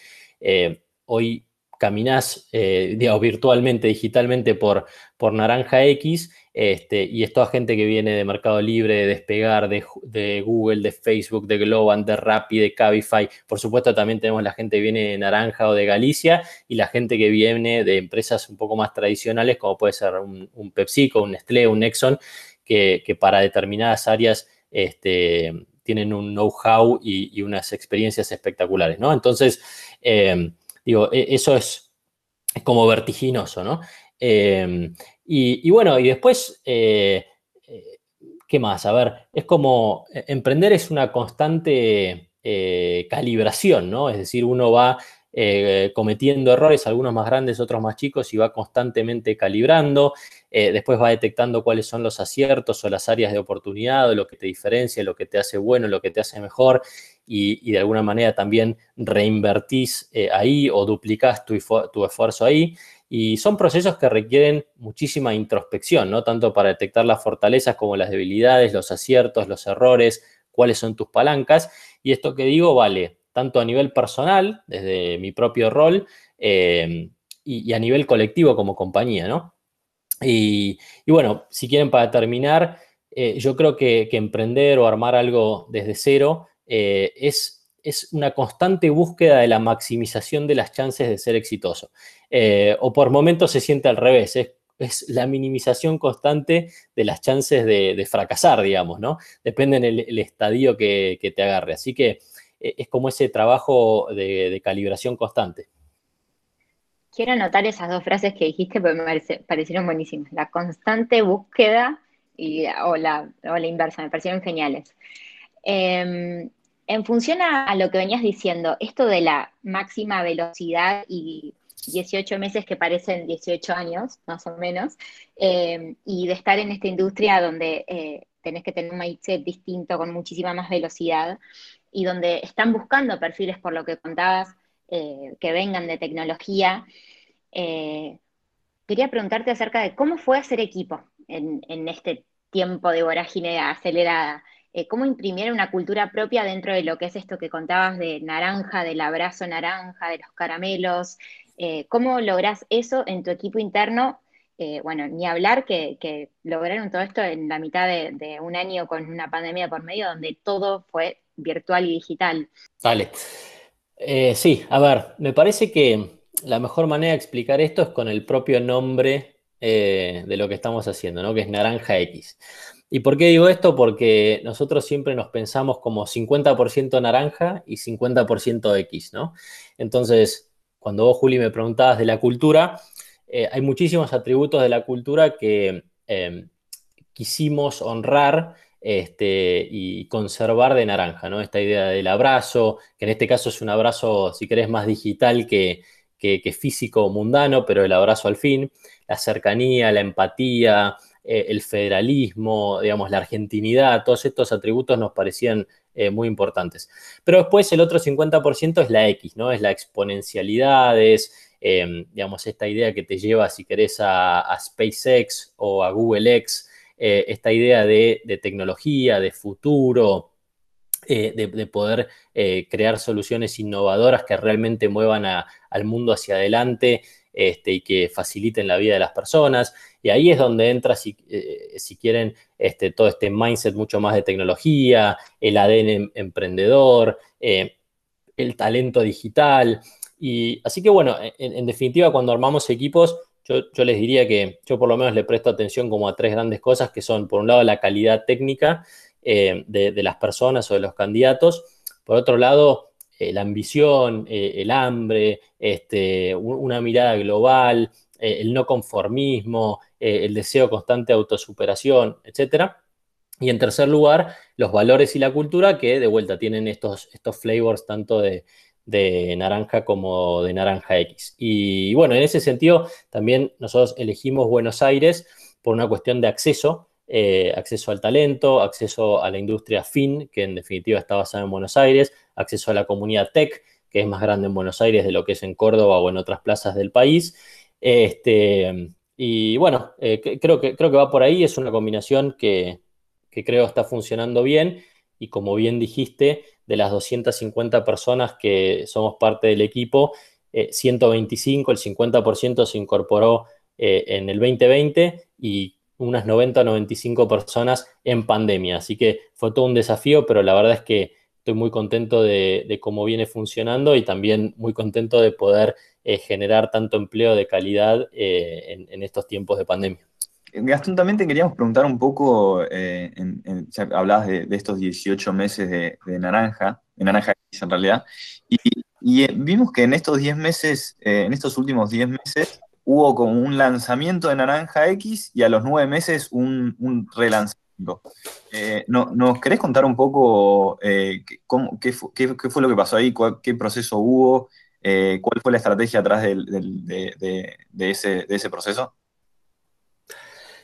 hoy caminás virtualmente, digitalmente por, por Naranja X este, y es toda gente que viene de Mercado Libre, de Despegar, de, Google, de Facebook, de Globan, de Rappi, de Cabify. Por supuesto, también tenemos la gente que viene de Naranja o de Galicia y la gente que viene de empresas un poco más tradicionales, como puede ser un, un PepsiCo, un Nestlé, un Nexon, que, para determinadas áreas este, tienen un know-how y, unas experiencias espectaculares, ¿no? Entonces, eh, digo, e, eso es, como vertiginoso, ¿no? Eh, y, bueno, y después, eh, eh, ¿qué más? A ver, es como, emprender es una constante calibración, ¿no? Es decir, uno va cometiendo errores, algunos más grandes, otros más chicos, y va constantemente calibrando. Después va detectando cuáles son los aciertos o las áreas de oportunidad, lo que te diferencia, lo que te hace bueno, lo que te hace mejor, y, de alguna manera también reinvertís ahí o duplicás tu, esfuerzo ahí. Y son procesos que requieren muchísima introspección, ¿no? Tanto para detectar las fortalezas como las debilidades, los aciertos, los errores, cuáles son tus palancas. Y esto que digo vale tanto a nivel personal, desde mi propio rol, eh, y, a nivel colectivo como compañía, ¿no? Y, bueno, si quieren para terminar, eh, yo creo que, emprender o armar algo desde cero eh, es, es una constante búsqueda de la maximización de las chances de ser exitoso. Eh, o por momentos se siente al revés, es, la minimización constante de las chances de, fracasar, digamos, ¿no? Depende del estadio que, te agarre. Así que es como ese trabajo de, calibración constante. Quiero anotar esas dos frases que dijiste porque me parecieron buenísimas. La constante búsqueda y, o, la, inversa, me parecieron geniales. Em, en función a, lo que venías diciendo, esto de la máxima velocidad y 18 meses que parecen 18 años, más o menos, eh, y de estar en esta industria donde eh, tenés que tener un mindset distinto, con muchísima más velocidad, y donde están buscando perfiles, por lo que contabas, eh, que vengan de tecnología. quería preguntarte acerca de cómo fue hacer equipo en, en este tiempo de vorágine acelerada. cómo imprimir una cultura propia dentro de lo que es esto que contabas de naranja, del abrazo naranja, de los caramelos, eh, ¿Cómo logras eso en tu equipo interno? Eh, bueno, ni hablar que, lograron todo esto en la mitad de, un año con una pandemia por medio donde todo fue virtual y digital. Vale. Eh, sí, a ver, me parece que la mejor manera de explicar esto es con el propio nombre de lo que estamos haciendo, ¿no? Que es Naranja X. ¿Y por qué digo esto? Porque nosotros siempre nos pensamos como 50% naranja y 50% X, ¿no? Entonces, cuando vos, Juli, me preguntabas de la cultura, eh, hay muchísimos atributos de la cultura que quisimos honrar este, y conservar de naranja, ¿no? Esta idea del abrazo, que en este caso es un abrazo, si querés, más digital que, físico mundano, pero el abrazo al fin, la cercanía, la empatía, eh, el federalismo, digamos, la argentinidad, todos estos atributos nos parecían eh, muy importantes. Pero después el otro 50% es la X, ¿no? Es la exponencialidad, es, em, digamos, esta idea que te lleva, si querés, a, SpaceX o a Google X, eh, esta idea de, tecnología, de futuro, eh, de, poder crear soluciones innovadoras que realmente muevan al mundo hacia adelante este, y que faciliten la vida de las personas. Y ahí es donde entra, si, eh, quieren, este, todo este mindset mucho más de tecnología, el ADN em, emprendedor, eh, el talento digital. Y así que bueno, en, definitiva, cuando armamos equipos, yo, les diría que yo por lo menos le presto atención como a tres grandes cosas que son, por un lado, la calidad técnica eh, de, las personas o de los candidatos. Por otro lado, la ambición, el hambre, este, una mirada global, el no conformismo, el deseo constante de autosuperación, etc. Y en tercer lugar, los valores y la cultura que de vuelta tienen estos, estos flavors tanto de, naranja como de naranja X. Y bueno, en ese sentido también nosotros elegimos Buenos Aires por una cuestión de acceso, eh, acceso al talento, acceso a la industria fin, que en definitiva está basada en Buenos Aires, acceso a la comunidad tech, que es más grande en Buenos Aires de lo que es en Córdoba o en otras plazas del país. Este, y bueno, eh, creo, que, creo que va por ahí, es una combinación que, que creo está funcionando bien y como bien dijiste, de las 250 personas que somos parte del equipo, 125, eh, el 50% se incorporó eh, en el 2020 y unas 90 o 95 personas en pandemia. Así que fue todo un desafío, pero la verdad es que estoy muy contento de, cómo viene funcionando y también muy contento de poder eh, generar tanto empleo de calidad en estos tiempos de pandemia. Gastón, también te queríamos preguntar un poco, eh, hablabas de, estos 18 meses de, naranja, de naranja en realidad, y, eh, vimos que en estos 10 meses, eh, en estos últimos 10 meses, hubo como un lanzamiento de naranja X y a los 9 meses un, relanzamiento. ¿no, ¿Nos querés contar un poco qué, fue, lo que pasó ahí, qué proceso hubo, cuál fue la estrategia atrás de ese proceso?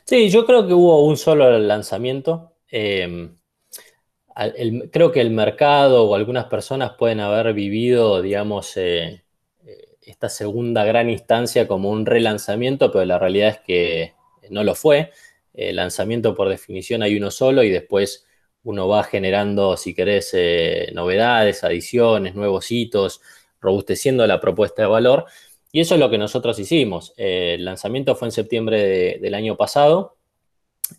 Sí, yo creo que hubo un solo lanzamiento. Em, creo que el mercado o algunas personas pueden haber vivido, digamos, eh, eh, esta segunda gran instancia como un relanzamiento, pero la realidad es que no lo fue. El lanzamiento por definición hay uno solo y después uno va generando, si querés, eh, novedades, adiciones, nuevos hitos, robusteciendo la propuesta de valor. Y eso es lo que nosotros hicimos. Eh, el lanzamiento fue en septiembre del año pasado.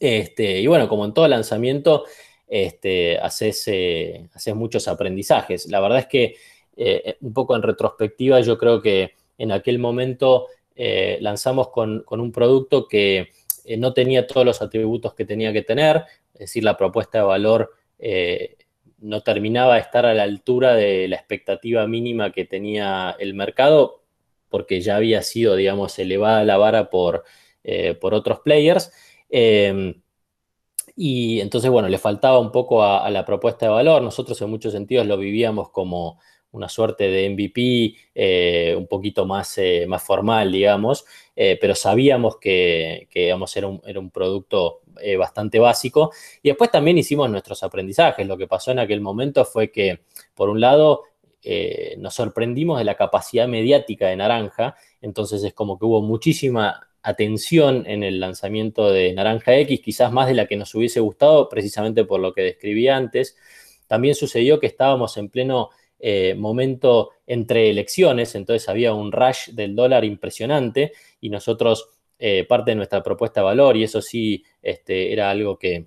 Este, y bueno, como en todo lanzamiento, este, haces, eh, muchos aprendizajes. La verdad es que eh, un poco en retrospectiva, yo creo que en aquel momento lanzamos con, un producto que no tenía todos los atributos que tenía que tener, es decir, la propuesta de valor no terminaba de estar a la altura de la expectativa mínima que tenía el mercado porque ya había sido, digamos, elevada la vara por, eh, por otros players. Em, y entonces, bueno, le faltaba un poco a, la propuesta de valor. Nosotros en muchos sentidos lo vivíamos como una suerte de MVP, eh, un poquito más, eh, más formal, digamos, pero sabíamos que, que era, un, era, un, producto bastante básico. Y después también hicimos nuestros aprendizajes. Lo que pasó en aquel momento fue que, por un lado, eh, nos sorprendimos de la capacidad mediática de Naranja, entonces es como que hubo muchísima atención en el lanzamiento de Naranja X, quizás más de la que nos hubiese gustado, precisamente por lo que describí antes. También sucedió que estábamos en pleno eh, momento entre elecciones, entonces había un rush del dólar impresionante y nosotros, eh, parte de nuestra propuesta de valor, y eso sí este, era algo que,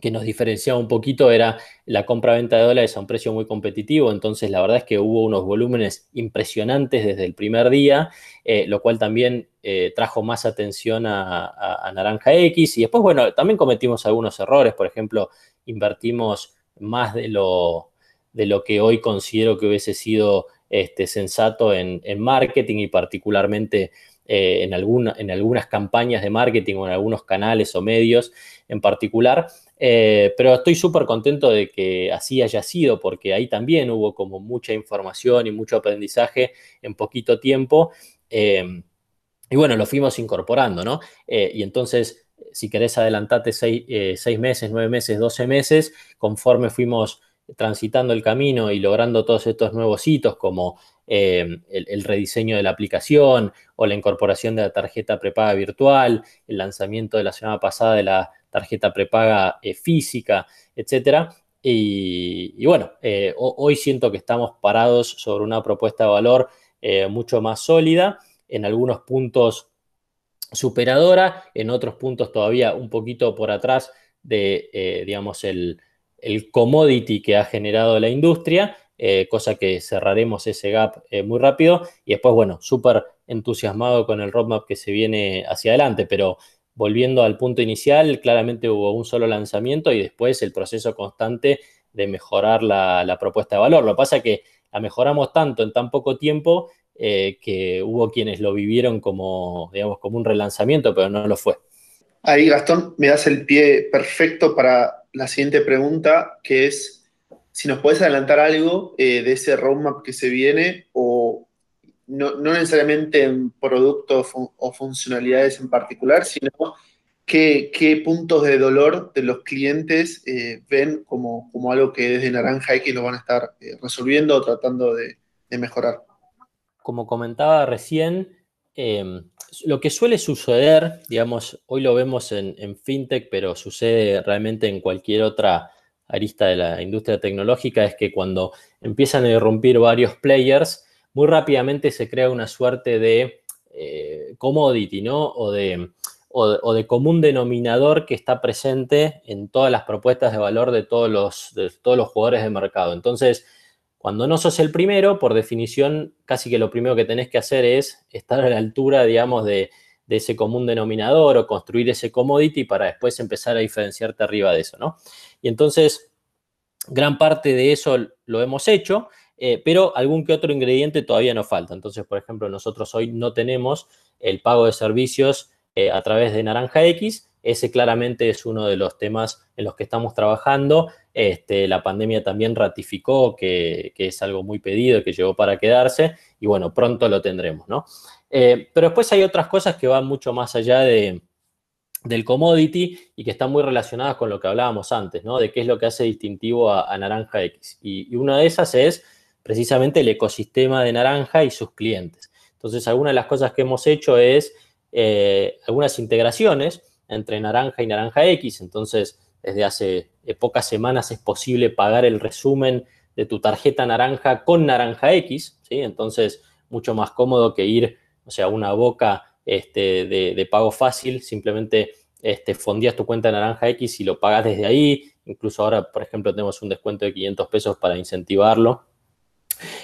que nos diferenciaba un poquito era la compra-venta de dólares a un precio muy competitivo, entonces la verdad es que hubo unos volúmenes impresionantes desde el primer día, eh, lo cual también eh, trajo más atención a, Naranja X. Y después, bueno, también cometimos algunos errores, por ejemplo, invertimos más de lo, de lo que hoy considero que hubiese sido este, sensato en, marketing y particularmente eh, en, alguna, en algunas campañas de marketing o en algunos canales o medios en particular. Eh, pero estoy súper contento de que así haya sido, porque ahí también hubo como mucha información y mucho aprendizaje en poquito tiempo. Eh, y bueno, lo fuimos incorporando, ¿no? Eh, y entonces, si querés adelantarte seis, meses, nueve meses, doce meses, conforme fuimos transitando el camino y logrando todos estos nuevos hitos como el, el, rediseño de la aplicación o la incorporación de la tarjeta prepaga virtual, el lanzamiento de la semana pasada de la tarjeta prepaga eh, física, etcétera. Y, bueno, eh, hoy siento que estamos parados sobre una propuesta de valor eh, mucho más sólida, en algunos puntos superadora, en otros puntos todavía un poquito por atrás de, digamos, el, el, commodity que ha generado la industria, cosa que cerraremos ese gap muy rápido. Y después, bueno, súper entusiasmado con el roadmap que se viene hacia adelante, pero volviendo al punto inicial, claramente hubo un solo lanzamiento y después el proceso constante de mejorar la, propuesta de valor. Lo que pasa es que la mejoramos tanto en tan poco tiempo que hubo quienes lo vivieron como, digamos, como un relanzamiento, pero no lo fue. Ahí, Gastón, me das el pie perfecto para la siguiente pregunta, que es si nos puedes adelantar algo de ese roadmap que se viene o no, necesariamente en productos o funcionalidades en particular, sino qué, puntos de dolor de los clientes eh, ven como, como, algo que desde Naranja X lo van a estar eh, resolviendo o tratando de, mejorar. Como comentaba recién, em, lo que suele suceder, digamos, hoy lo vemos en, en, FinTech, pero sucede realmente en cualquier otra arista de la industria tecnológica, es que cuando empiezan a irrumpir varios players, muy rápidamente se crea una suerte de eh, commodity, ¿no? O de, o, de, común denominador que está presente en todas las propuestas de valor de todos los, de todos los jugadores de mercado. Entonces, cuando no sos el primero, por definición, casi que lo primero que tenés que hacer es estar a la altura, digamos, de, de ese común denominador o construir ese commodity para después empezar a diferenciarte arriba de eso, ¿no? Y entonces, gran parte de eso lo hemos hecho eh, pero algún que otro ingrediente todavía nos falta. Entonces, por ejemplo, nosotros hoy no tenemos el pago de servicios eh, a través de Naranja X. Ese claramente es uno de los temas en los que estamos trabajando. Este, la pandemia también ratificó que, es algo muy pedido, que llegó para quedarse y bueno, pronto lo tendremos, ¿no? Eh, pero después hay otras cosas que van mucho más allá de, del commodity y que están muy relacionadas con lo que hablábamos antes, ¿no? De qué es lo que hace distintivo a, Naranja X. y, una de esas es precisamente el ecosistema de Naranja y sus clientes. Entonces, algunas de las cosas que hemos hecho es eh, algunas integraciones entre Naranja y Naranja X. Entonces, desde hace eh, pocas semanas es posible pagar el resumen de tu tarjeta naranja con Naranja X, ¿sí? Entonces, mucho más cómodo que ir, o sea, una boca este, de, pago fácil, simplemente este, fondías tu cuenta de Naranja X y lo pagas desde ahí. Incluso ahora, por ejemplo, tenemos un descuento de 500 pesos para incentivarlo.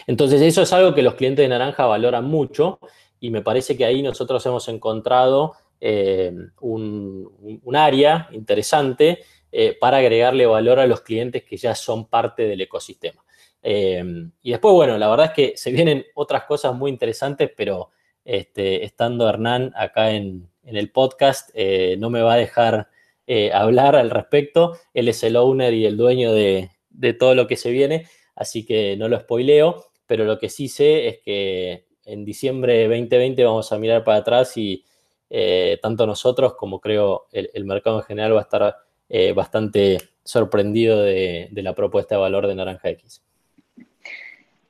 Entonces, eso es algo que los clientes de Naranja valoran mucho y me parece que ahí nosotros hemos encontrado eh, un, área interesante eh, para agregarle valor a los clientes que ya son parte del ecosistema. Eh, y después, bueno, la verdad es que se vienen otras cosas muy interesantes, pero este, estando Hernán acá en, el podcast, no me va a dejar hablar al respecto. Él es el owner y el dueño de todo lo que se viene así que no lo spoileo, pero lo que sí sé es que en diciembre de 2020 vamos a mirar para atrás y eh, tanto nosotros como creo el, mercado en general va a estar eh, bastante sorprendido de, la propuesta de valor de Naranja X.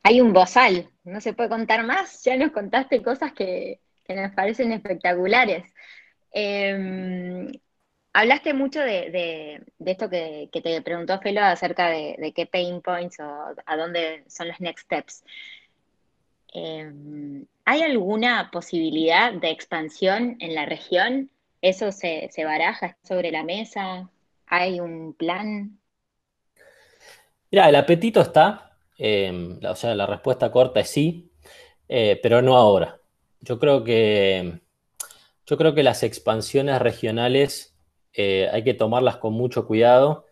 Hay un bozal, no se puede contar más, ya nos contaste cosas que, que nos parecen espectaculares. Em, Hablaste mucho de, esto que, te preguntó Felo acerca de, qué pain points o a dónde son los next steps. Em, ¿Hay alguna posibilidad de expansión en la región? ¿Eso se, baraja sobre la mesa? ¿Hay un plan? Mira, el apetito está. Em, o sea, la respuesta corta es sí, eh, pero no ahora. Yo creo que, yo creo que las expansiones regionales eh, hay que tomarlas con mucho cuidado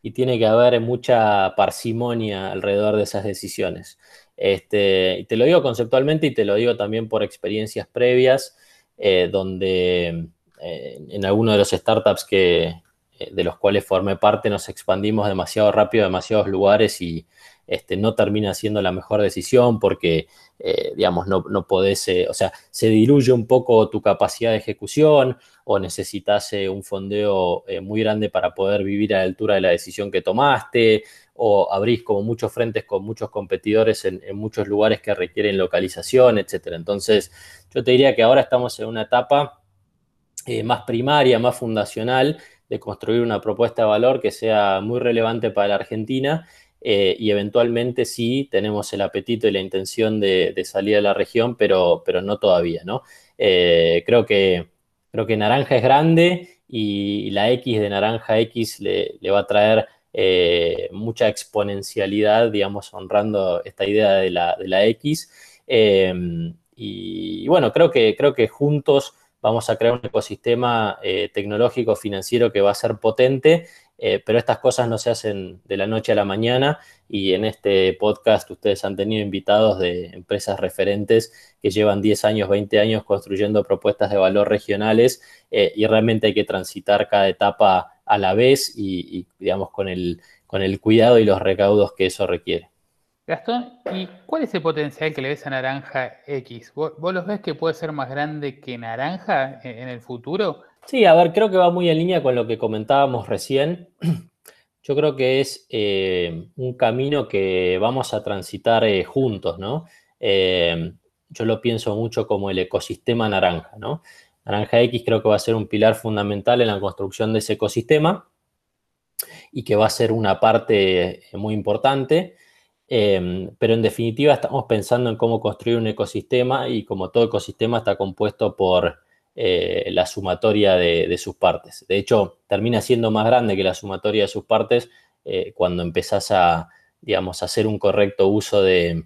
y tiene que haber mucha parsimonia alrededor de esas decisiones. Este, te lo digo conceptualmente y te lo digo también por experiencias previas, eh, donde eh, en algunos de los startups que, de los cuales formé parte nos expandimos demasiado rápido a demasiados lugares y este, no termina siendo la mejor decisión porque, digamos, no, no podés, o sea, se diluye un poco tu capacidad de ejecución o necesitas un fondeo eh, muy grande para poder vivir a la altura de la decisión que tomaste, o abrís como muchos frentes con muchos competidores en, muchos lugares que requieren localización, etc. Entonces, yo te diría que ahora estamos en una etapa eh, más primaria, más fundacional, de construir una propuesta de valor que sea muy relevante para la Argentina eh, y eventualmente sí tenemos el apetito y la intención de, salir a la región, pero, pero no todavía, ¿no? creo que Creo que naranja es grande y la X de naranja X le, va a traer eh, mucha exponencialidad, digamos, honrando esta idea de la, X. Em, y, bueno, creo que, creo que juntos vamos a crear un ecosistema eh, tecnológico financiero que va a ser potente eh, pero estas cosas no se hacen de la noche a la mañana y en este podcast ustedes han tenido invitados de empresas referentes que llevan 10 años, 20 años construyendo propuestas de valor regionales eh, y realmente hay que transitar cada etapa a la vez y, digamos, con el, con el cuidado y los recaudos que eso requiere. Gastón, ¿y cuál es el potencial que le ves a Naranja X? ¿Vos, los ves que puede ser más grande que Naranja en, el futuro? Sí, a ver, creo que va muy en línea con lo que comentábamos recién. Yo creo que es eh, un camino que vamos a transitar eh, juntos, ¿no? Eh, yo lo pienso mucho como el ecosistema naranja, ¿no? Naranja X creo que va a ser un pilar fundamental en la construcción de ese ecosistema y que va a ser una parte muy importante. Pero en definitiva estamos pensando en cómo construir un ecosistema y como todo ecosistema está compuesto por eh, la sumatoria de, sus partes. De hecho, termina siendo más grande que la sumatoria de sus partes eh, cuando empezás a, digamos, hacer un correcto uso de,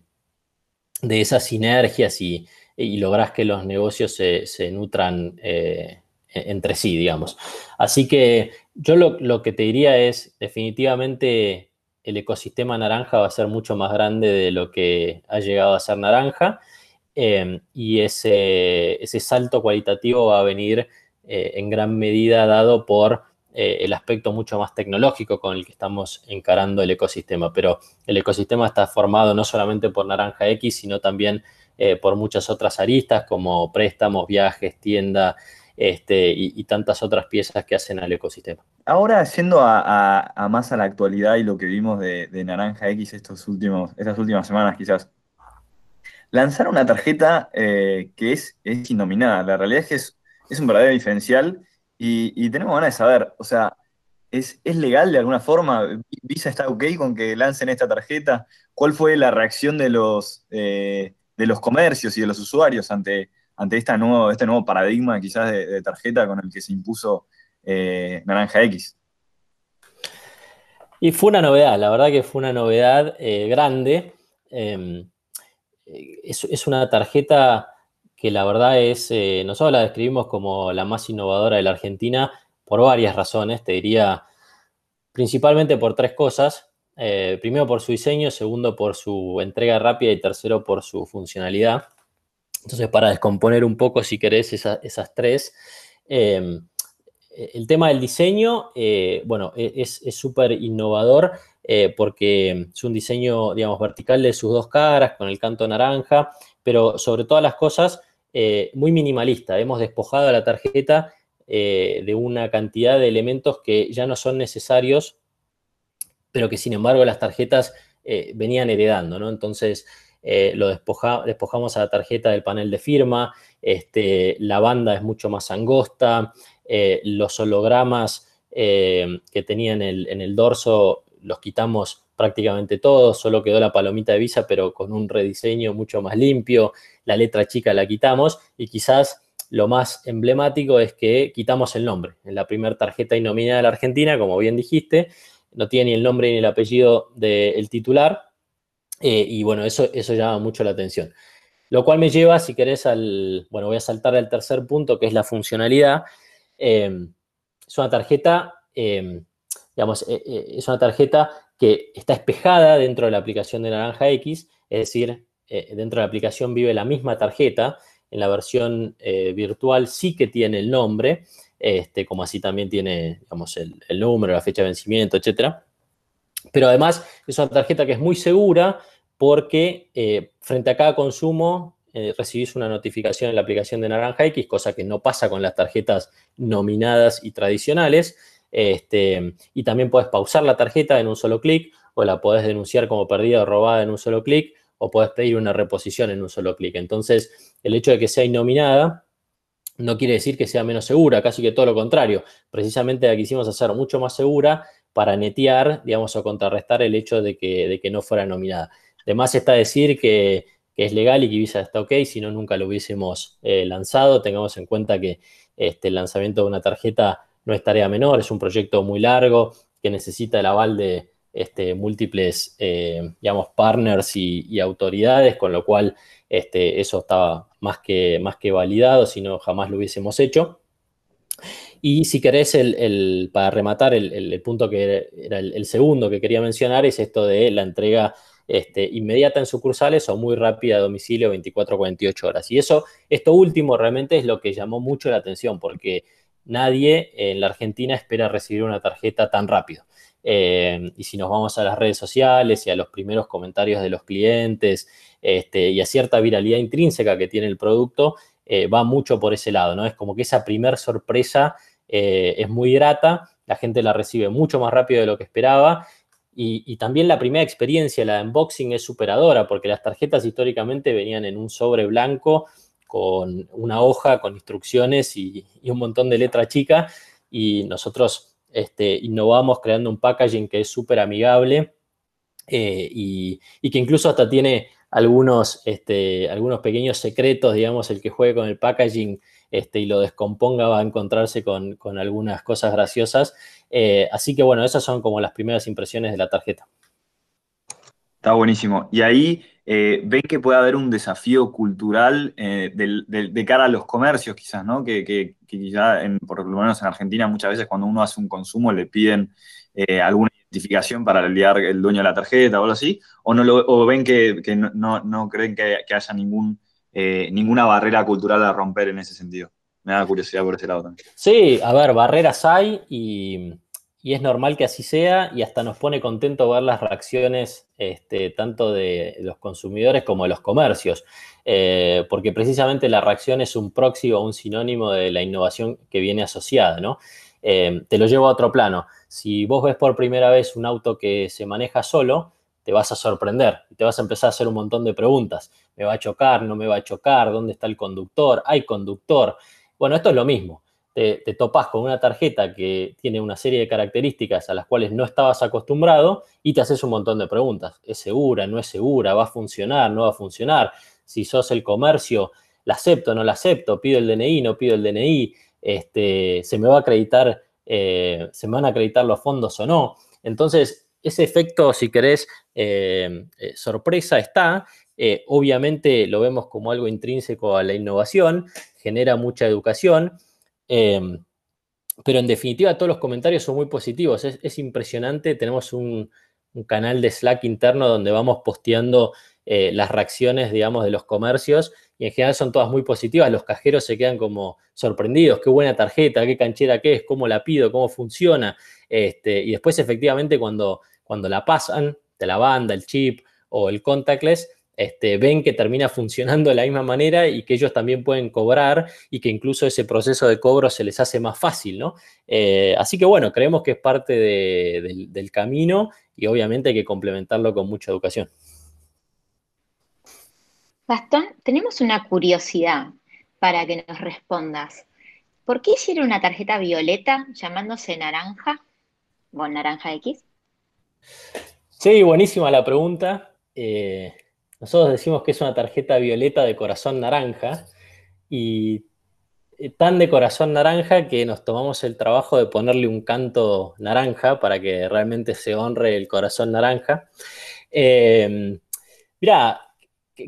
esas sinergias y, y, lográs que los negocios se, nutran eh, e-, entre sí, digamos. Así que yo lo, lo que te diría es definitivamente el ecosistema naranja va a ser mucho más grande de lo que ha llegado a ser naranja em, y ese, salto cualitativo va a venir eh, en gran medida dado por eh, el aspecto mucho más tecnológico con el que estamos encarando el ecosistema. Pero el ecosistema está formado no solamente por Naranja X, sino también eh, por muchas otras aristas como préstamos, viajes, tienda, este, y, tantas otras piezas que hacen al ecosistema. Ahora, yendo a, más a la actualidad y lo que vimos de, Naranja X estas últimas semanas quizás, lanzar una tarjeta eh, que es, es innominada. La realidad es que es, un verdadero diferencial y, tenemos ganas de saber, o sea, ¿es, legal de alguna forma? ¿Visa está ok con que lancen esta tarjeta? ¿Cuál fue la reacción de los, eh, de los comercios y de los usuarios ante ante esta nuevo, este nuevo paradigma quizás de, tarjeta con el que se impuso eh, Naranja X. Y fue una novedad, la verdad que fue una novedad grande. Em, es, una tarjeta que la verdad es, eh, nosotros la describimos como la más innovadora de la Argentina por varias razones, te diría principalmente por tres cosas. primero por su diseño, segundo por su entrega rápida y tercero por su funcionalidad. Entonces, para descomponer un poco, si querés, esas tres. Em, el tema del diseño, eh, bueno, e, es súper innovador eh, porque es un diseño, digamos, vertical de sus dos caras, con el canto naranja, pero sobre todas las cosas, eh, muy minimalista. Hemos despojado a la tarjeta de una cantidad de elementos que ya no son necesarios, pero que sin embargo las tarjetas venían heredando, ¿no? Entonces, eh, lo despojamos a la tarjeta del panel de firma, este, la banda es mucho más angosta, eh, los hologramas eh, que tenía en el, dorso los quitamos prácticamente todos, solo quedó la palomita de visa, pero con un rediseño mucho más limpio, la letra chica la quitamos y quizás lo más emblemático es que quitamos el nombre. En la primera tarjeta nominada de la Argentina, como bien dijiste, no tiene ni el nombre ni el apellido del titular, eh, y bueno, eso, eso llama mucho la atención. Lo cual me lleva, si querés, al, bueno, voy a saltar al tercer punto, que es la funcionalidad. Em, es una tarjeta, em, digamos, eh, eh, es una tarjeta que está espejada dentro de la aplicación de Naranja X, es decir, dentro de la aplicación vive la misma tarjeta, en la versión virtual sí que tiene el nombre, este, como así también tiene, digamos, el, el número, la fecha de vencimiento, etcétera. Pero además es una tarjeta que es muy segura porque eh, frente a cada consumo eh, recibís una notificación en la aplicación de Naranja X, cosa que no pasa con las tarjetas nominadas y tradicionales. Este, y también puedes pausar la tarjeta en un solo clic o la podés denunciar como perdida o robada en un solo clic o podés pedir una reposición en un solo clic. Entonces, el hecho de que sea innominada no quiere decir que sea menos segura, casi que todo lo contrario. Precisamente la quisimos hacer mucho más segura para netear, digamos, o contrarrestar el hecho de que, de que no fuera nominada. Además está decir que, es legal y que Visa está ok, si no nunca lo hubiésemos eh, lanzado. Tengamos en cuenta que este, el lanzamiento de una tarjeta no es tarea menor, es un proyecto muy largo que necesita el aval de este, múltiples, eh, partners y, autoridades, con lo cual este, eso estaba más que, más que validado, si no jamás lo hubiésemos hecho. Y si querés, el, para rematar, el, punto que era el, segundo que quería mencionar es esto de la entrega este, inmediata en sucursales o muy rápida a domicilio 24 48 horas. Y eso, esto último realmente es lo que llamó mucho la atención porque nadie en la Argentina espera recibir una tarjeta tan rápido. Eh, y si nos vamos a las redes sociales y a los primeros comentarios de los clientes este, y a cierta viralidad intrínseca que tiene el producto, eh, va mucho por ese lado, ¿no? Es como que esa primer sorpresa eh, es muy grata, la gente la recibe mucho más rápido de lo que esperaba y, también la primera experiencia, la de unboxing, es superadora porque las tarjetas históricamente venían en un sobre blanco con una hoja con instrucciones y, un montón de letra chica y nosotros este, innovamos creando un packaging que es súper amigable eh, y, que incluso hasta tiene algunos, este, algunos pequeños secretos, digamos, el que juegue con el packaging este, y lo descomponga va a encontrarse con, algunas cosas graciosas. Eh, así que bueno, esas son como las primeras impresiones de la tarjeta. Está buenísimo. Y ahí eh, ven que puede haber un desafío cultural eh, de cara a los comercios, quizás, ¿no? Que, que, quizás, por lo menos en Argentina, muchas veces cuando uno hace un consumo le piden alguna identificación para liar el dueño de la tarjeta o algo así, o, no lo, ven que, no, creen que haya ningún eh, ninguna barrera cultural a romper en ese sentido. Me da curiosidad por ese lado también. Sí, a ver, barreras hay y, es normal que así sea y hasta nos pone contento ver las reacciones este, tanto de los consumidores como de los comercios, eh, porque precisamente la reacción es un proxy o un sinónimo de la innovación que viene asociada, ¿no? Eh, te lo llevo a otro plano. Si vos ves por primera vez un auto que se maneja solo, te vas a sorprender y te vas a empezar a hacer un montón de preguntas. ¿Me va a chocar? ¿No me va a chocar? ¿Dónde está el conductor? ¿Hay conductor? Bueno, esto es lo mismo. Te, topas con una tarjeta que tiene una serie de características a las cuales no estabas acostumbrado y te haces un montón de preguntas. ¿Es segura? ¿No es segura? ¿Va a funcionar? ¿No va a funcionar? Si sos el comercio, ¿la acepto? ¿No la acepto? ¿Pido el DNI? ¿No pido el DNI? Este, ¿Se me va a acreditar? Eh, ¿Se me van a acreditar los fondos o no? Entonces, ese efecto, si querés, eh, eh, sorpresa está. Obviamente lo vemos como algo intrínseco a la innovación, genera mucha educación, em, pero en definitiva todos los comentarios son muy positivos. Es, impresionante, tenemos un, canal de Slack interno donde vamos posteando las reacciones, digamos, de los comercios y en general son todas muy positivas. Los cajeros se quedan como sorprendidos, qué buena tarjeta, qué canchera que es, cómo la pido, cómo funciona. Este, y después efectivamente cuando cuando la pasan de la banda, el chip o el contactless, este, ven que termina funcionando de la misma manera y que ellos también pueden cobrar y que incluso ese proceso de cobro se les hace más fácil, ¿no? Eh, así que bueno, creemos que es parte del camino y obviamente hay que complementarlo con mucha educación. Gastón, tenemos una curiosidad para que nos respondas. ¿Por qué hicieron una tarjeta violeta llamándose naranja o naranja X? Sí, buenísima la pregunta. Eh, nosotros decimos que es una tarjeta violeta de corazón naranja y eh, tan de corazón naranja que nos tomamos el trabajo de ponerle un canto naranja para que realmente se honre el corazón naranja. Eh, mira,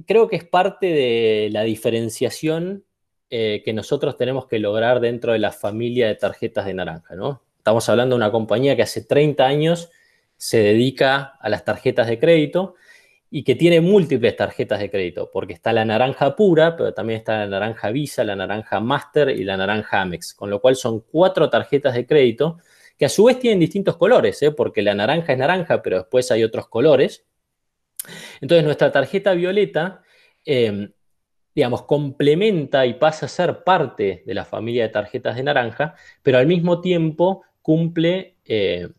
creo que es parte de la diferenciación que nosotros tenemos que lograr dentro de la familia de tarjetas de naranja, ¿no? Estamos hablando de una compañía que hace 30 años se dedica a las tarjetas de crédito y que tiene múltiples tarjetas de crédito, porque está la naranja pura, pero también está la naranja Visa, la naranja Master y la naranja Amex, con lo cual son cuatro tarjetas de crédito que a su vez tienen distintos colores, ¿eh? porque la naranja es naranja, pero después hay otros colores. Entonces nuestra tarjeta violeta, em, digamos, complementa y pasa a ser parte de la familia de tarjetas de naranja, pero al mismo tiempo cumple eh,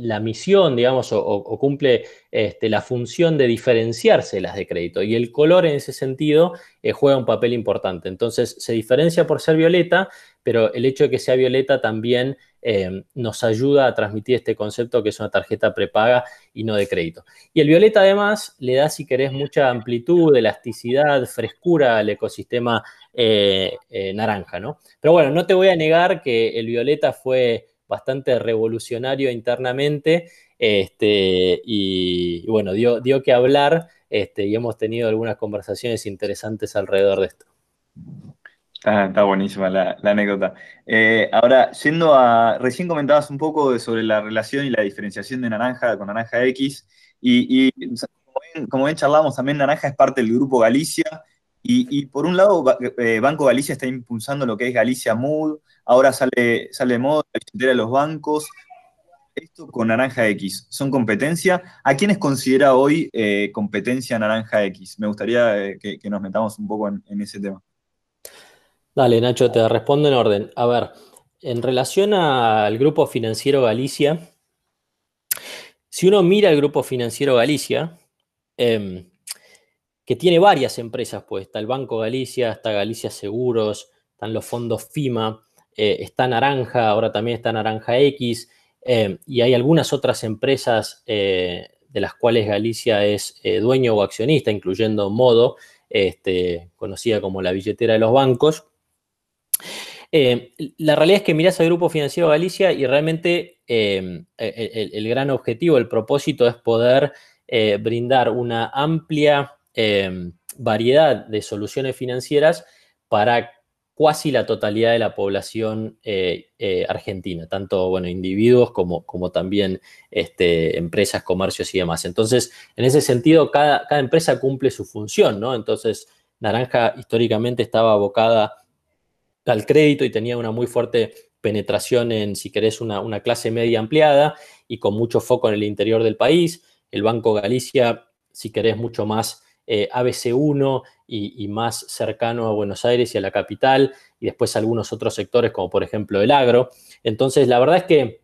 la misión, digamos, o, cumple este, la función de diferenciarse las de crédito. Y el color en ese sentido eh, juega un papel importante. Entonces se diferencia por ser violeta, pero el hecho de que sea violeta también eh, nos ayuda a transmitir este concepto que es una tarjeta prepaga y no de crédito. Y el violeta además le da, si querés, mucha amplitud, elasticidad, frescura al ecosistema eh, naranja, ¿no? Pero bueno, no te voy a negar que el violeta fue bastante revolucionario internamente este, y, bueno, dio, dio que hablar este, y hemos tenido algunas conversaciones interesantes alrededor de esto. Está, buenísima la, anécdota. Eh, ahora, yendo a. Recién comentabas un poco sobre la relación y la diferenciación de Naranja con Naranja X. Y, como, bien, charlamos, también Naranja es parte del grupo Galicia. Y, por un lado, eh, Banco Galicia está impulsando lo que es Galicia Mood. Ahora sale, sale de moda la de los bancos. Esto con Naranja X, ¿son competencia? ¿A quiénes considera hoy eh, competencia Naranja X? Me gustaría que, nos metamos un poco en ese tema. Dale, Nacho, te respondo en orden. A ver, en relación al Grupo Financiero Galicia, si uno mira el Grupo Financiero Galicia, em, que tiene varias empresas, pues está el Banco Galicia, está Galicia Seguros, están los fondos FIMA, eh, está Naranja, ahora también está Naranja X, em, y hay algunas otras empresas eh, de las cuales Galicia es eh, dueño o accionista, incluyendo Modo, este, conocida como la billetera de los bancos. Eh, la realidad es que mirás al Grupo Financiero Galicia y realmente eh, el, gran objetivo, el propósito es poder eh, brindar una amplia variedad de soluciones financieras para casi la totalidad de la población argentina, tanto bueno, individuos como, como también este, empresas, comercios y demás. Entonces, en ese sentido, cada, cada empresa cumple su función, ¿no? Entonces, Naranja históricamente estaba abocada al crédito y tenía una muy fuerte penetración en, si querés, una, clase media ampliada y con mucho foco en el interior del país. El Banco Galicia, si querés, mucho más eh, ABC1 y, más cercano a Buenos Aires y a la capital, y después algunos otros sectores como por ejemplo el agro. Entonces, la verdad es que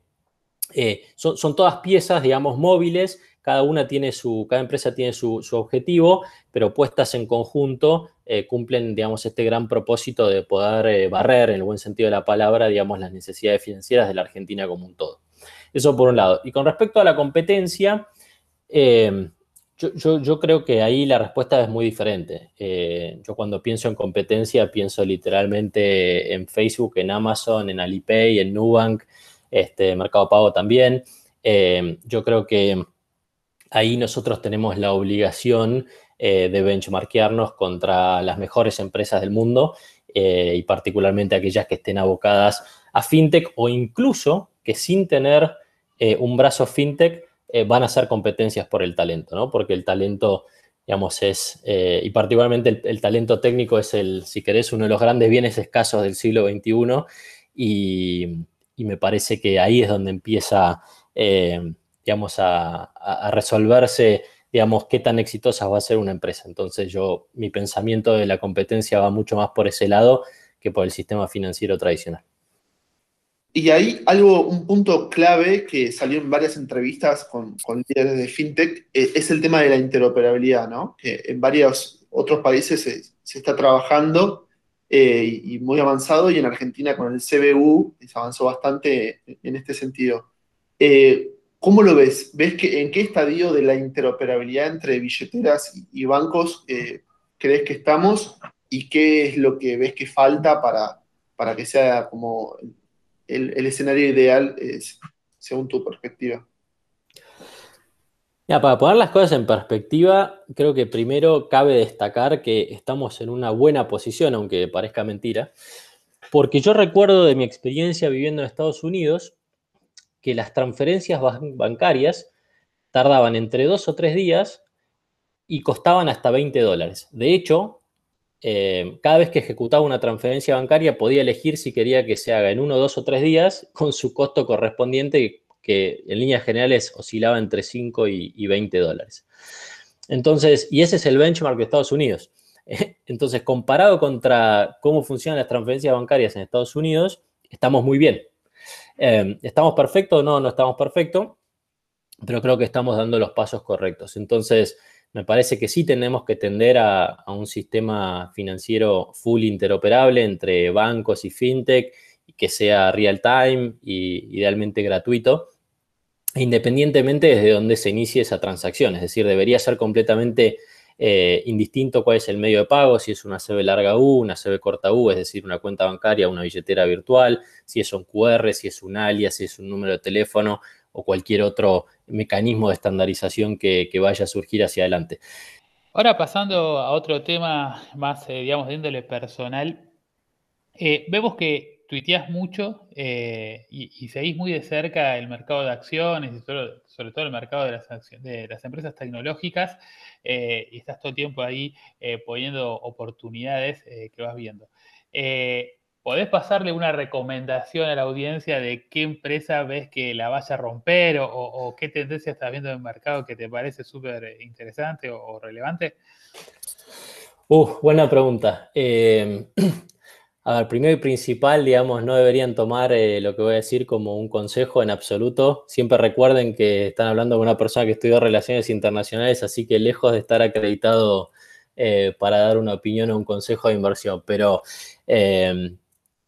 eh, son, son, todas piezas, digamos, móviles cada una tiene su, cada empresa tiene su, objetivo, pero puestas en conjunto eh, cumplen, digamos, este gran propósito de poder barrer, en el buen sentido de la palabra, digamos, las necesidades financieras de la Argentina como un todo. Eso por un lado. Y con respecto a la competencia, eh, yo, creo que ahí la respuesta es muy diferente. yo cuando pienso en competencia pienso literalmente en Facebook, en Amazon, en Alipay, en Nubank, este, Mercado Pago también. yo creo que ahí nosotros tenemos la obligación eh, de benchmarkearnos contra las mejores empresas del mundo eh, y particularmente aquellas que estén abocadas a fintech o incluso que sin tener eh, un brazo fintech van a ser competencias por el talento, ¿no? Porque el talento, digamos, es, y particularmente el, talento técnico es el, si querés, uno de los grandes bienes escasos del siglo XXI y, me parece que ahí es donde empieza digamos, a, resolverse, digamos, qué tan exitosa va a ser una empresa. Entonces yo, mi pensamiento de la competencia va mucho más por ese lado que por el sistema financiero tradicional. Y ahí algo, un punto clave que salió en varias entrevistas con, líderes de fintech eh, es el tema de la interoperabilidad, ¿no? Que en varios otros países se, está trabajando eh, y muy avanzado y en Argentina con el CBU se avanzó bastante en este sentido. Eh, ¿Cómo lo ves? ¿Ves que en qué estadio de la interoperabilidad entre billeteras y bancos eh, crees que estamos? ¿Y qué es lo que ves que falta para, para que sea como el, escenario ideal según tu perspectiva? para poner las cosas en perspectiva, creo que primero cabe destacar que estamos en una buena posición, aunque parezca mentira, porque yo recuerdo de mi experiencia viviendo en Estados Unidos, que las transferencias bancarias tardaban entre dos o tres días y costaban hasta 20 dólares. De hecho, eh, cada vez que ejecutaba una transferencia bancaria podía elegir si quería que se haga en uno, dos o tres días con su costo correspondiente que en líneas generales oscilaba entre 5 y, 20 dólares. Entonces, y ese es el benchmark de Estados Unidos. Entonces, comparado contra cómo funcionan las transferencias bancarias en Estados Unidos, estamos muy bien. Em, ¿Estamos perfectos? No, no estamos perfectos, pero creo que estamos dando los pasos correctos. Entonces, me parece que sí tenemos que tender a, un sistema financiero full interoperable entre bancos y fintech, que sea real time y idealmente gratuito, independientemente desde dónde se inicie esa transacción. Es decir, debería ser completamente eh, indistinto cuál es el medio de pago, si es una CB larga U, una CB corta U, es decir, una cuenta bancaria, una billetera virtual, si es un QR, si es un alias, si es un número de teléfono o cualquier otro mecanismo de estandarización que, vaya a surgir hacia adelante. Ahora pasando a otro tema más, eh, digamos, de índole personal, Eh, vemos que tuiteás mucho eh, y, seguís muy de cerca el mercado de acciones y sobre, todo el mercado de las, de las empresas tecnológicas y estás todo el tiempo ahí poniendo oportunidades que vas viendo. ¿Podés pasarle una recomendación a la audiencia de qué empresa ves que la vaya a romper o, qué tendencia estás viendo en el mercado que te parece súper interesante o, relevante? Uh, buena pregunta. Eh, a ver, primero y principal, digamos, no deberían tomar eh, lo que voy a decir como un consejo en absoluto. Siempre recuerden que están hablando con una persona que estudió relaciones internacionales, así que lejos de estar acreditado eh, para dar una opinión o un consejo de inversión. Pero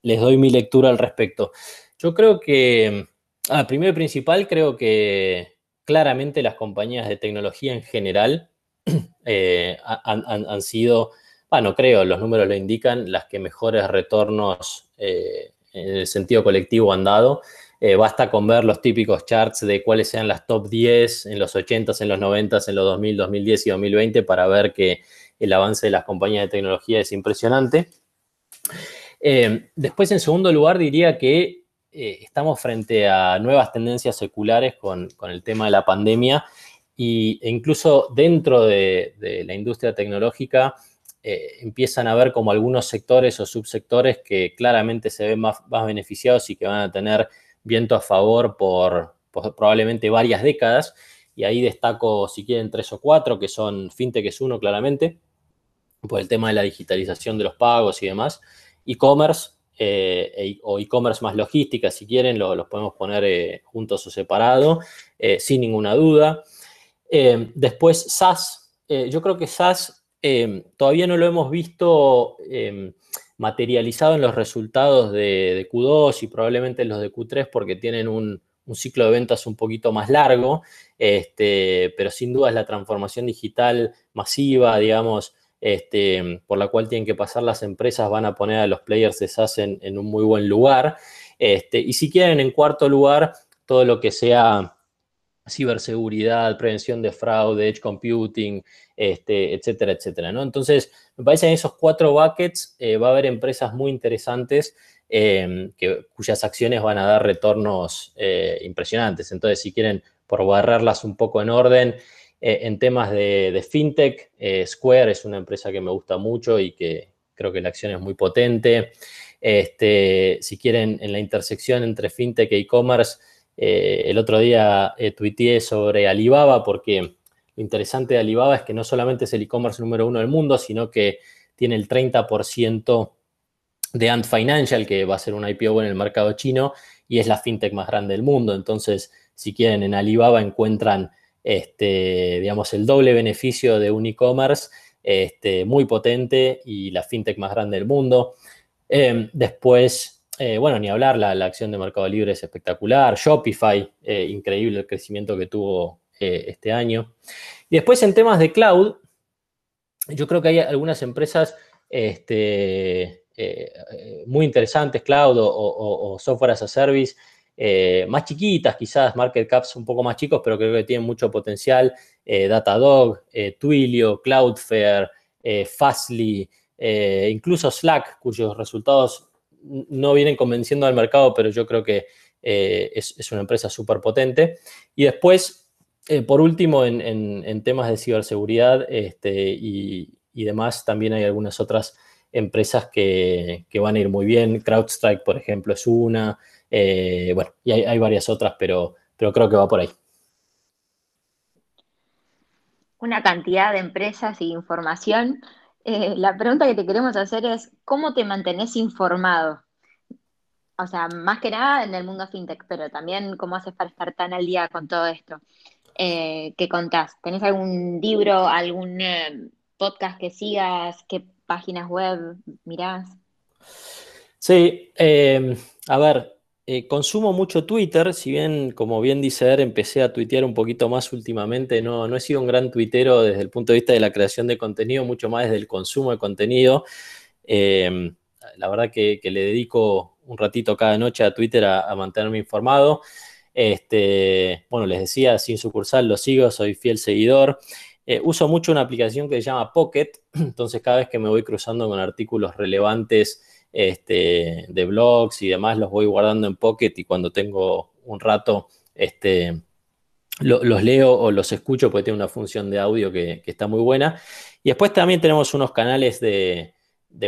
les doy mi lectura al respecto. Yo creo que, ah, primero y principal, creo que claramente las compañías de tecnología en general eh, han, sido, bueno, creo, los números lo indican, las que mejores retornos eh, en el sentido colectivo han dado. Eh, basta con ver los típicos charts de cuáles sean las top 10 en los 80s, en los 90s, en los 2000, 2010 y 2020 para ver que el avance de las compañías de tecnología es impresionante. Eh, después, en segundo lugar, diría que eh, estamos frente a nuevas tendencias seculares con, el tema de la pandemia y, e incluso dentro de, la industria tecnológica eh, empiezan a ver como algunos sectores o subsectores que claramente se ven más, beneficiados y que van a tener viento a favor por, probablemente varias décadas. Y ahí destaco, si quieren, tres o cuatro, que son FinTech es uno, claramente, por el tema de la digitalización de los pagos y demás e-commerce eh, e, o e-commerce más logística, si quieren, los podemos poner eh, juntos o separado, eh, sin ninguna duda. después, SaaS. yo creo que SaaS todavía no lo hemos visto materializado en los resultados de, Q2 y probablemente en los de Q3 porque tienen un, ciclo de ventas un poquito más largo, este, pero sin duda es la transformación digital masiva, digamos, este, por la cual tienen que pasar las empresas, van a poner a los players de SaaS en, un muy buen lugar. Este, y si quieren, en cuarto lugar, todo lo que sea ciberseguridad, prevención de fraude, edge computing, este, etcétera, etcétera. ¿no? Entonces, me parece en esos cuatro buckets eh, va a haber empresas muy interesantes em, que, cuyas acciones van a dar retornos eh, impresionantes. Entonces, si quieren, por barrerlas un poco en orden, eh, en temas de, fintech, eh, Square es una empresa que me gusta mucho y que creo que la acción es muy potente. Este, si quieren, en la intersección entre fintech e e-commerce, eh, el otro día tuiteé sobre Alibaba porque lo interesante de Alibaba es que no solamente es el e-commerce número uno del mundo, sino que tiene el 30% de Ant Financial, que va a ser un IPO en el mercado chino, y es la fintech más grande del mundo. Entonces, si quieren, en Alibaba encuentran este, digamos, el doble beneficio de un e-commerce este, muy potente y la fintech más grande del mundo. Em, después, eh, bueno, ni hablar, la, acción de Mercado Libre es espectacular. Shopify, eh, increíble el crecimiento que tuvo eh, este año. Y después en temas de cloud, yo creo que hay algunas empresas este, muy interesantes, cloud o software as a service, eh, más chiquitas, quizás market caps un poco más chicos, pero creo que tienen mucho potencial. Eh, Datadog, eh, Twilio, Cloudflare, Fastly, incluso Slack, cuyos resultados no vienen convenciendo al mercado, pero yo creo que es, una empresa súper potente. Y después, por último, en, temas de ciberseguridad este, y, demás, también hay algunas otras empresas que, van a ir muy bien. CrowdStrike, por ejemplo, es una. Eh, bueno, y hay, varias otras, pero, pero creo que va por ahí. Una cantidad de empresas y información. Eh, la pregunta que te queremos hacer es, ¿cómo te mantenés informado? O sea, más que nada en el mundo fintech, pero también cómo haces para estar tan al día con todo esto. Eh, ¿Qué contás? ¿Tenés algún libro, algún podcast que sigas? ¿Qué páginas web mirás? Sí, a ver, eh, consumo mucho Twitter, si bien, como bien dice Er, empecé a tuitear un poquito más últimamente, no, no he sido un gran tuitero desde el punto de vista de la creación de contenido, mucho más desde el consumo de contenido. Em, la verdad que, le dedico un ratito cada noche a Twitter a, mantenerme informado. Este, bueno, les decía, sin sucursal lo sigo, soy fiel seguidor. Eh, uso mucho una aplicación que se llama Pocket, entonces cada vez que me voy cruzando con artículos relevantes este, de blogs y demás los voy guardando en Pocket y cuando tengo un rato este, los leo o los escucho porque tiene una función de audio que, está muy buena. Y después también tenemos unos canales de,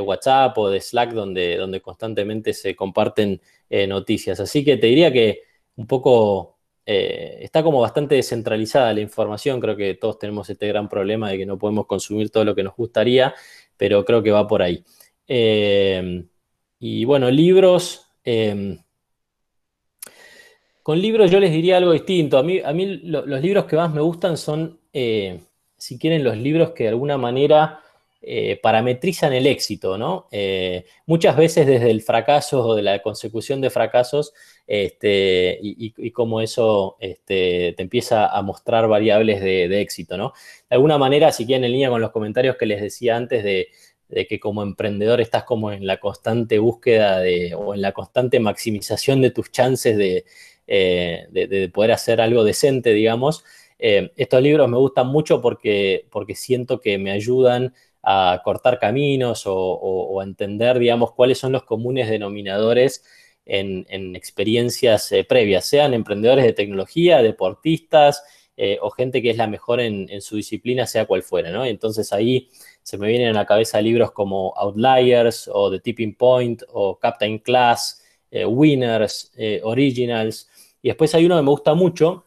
WhatsApp o de Slack donde, donde constantemente se comparten eh, noticias. Así que te diría que un poco eh, está como bastante descentralizada la información. Creo que todos tenemos este gran problema de que no podemos consumir todo lo que nos gustaría, pero creo que va por ahí. Eh, y bueno, libros. Con libros yo les diría algo distinto. A mí, a mí los libros que más me gustan son, eh, si quieren, los libros que de alguna manera eh, parametrizan el éxito, ¿no? Eh, muchas veces desde el fracaso o de la consecución de fracasos este, y, cómo eso este, te empieza a mostrar variables de, éxito, ¿no? De alguna manera, si quieren, en línea con los comentarios que les decía antes de, de que como emprendedor estás como en la constante búsqueda de, o en la constante maximización de tus chances de, eh, de, poder hacer algo decente, digamos. Eh, estos libros me gustan mucho porque, porque siento que me ayudan a cortar caminos o, a entender, digamos, cuáles son los comunes denominadores en, experiencias eh, previas, sean emprendedores de tecnología, deportistas o gente que es la mejor en, su disciplina, sea cual fuera, ¿no? Entonces ahí se me vienen a la cabeza libros como Outliers o The Tipping Point o Captain Class, Winners, Originals, y después hay uno que me gusta mucho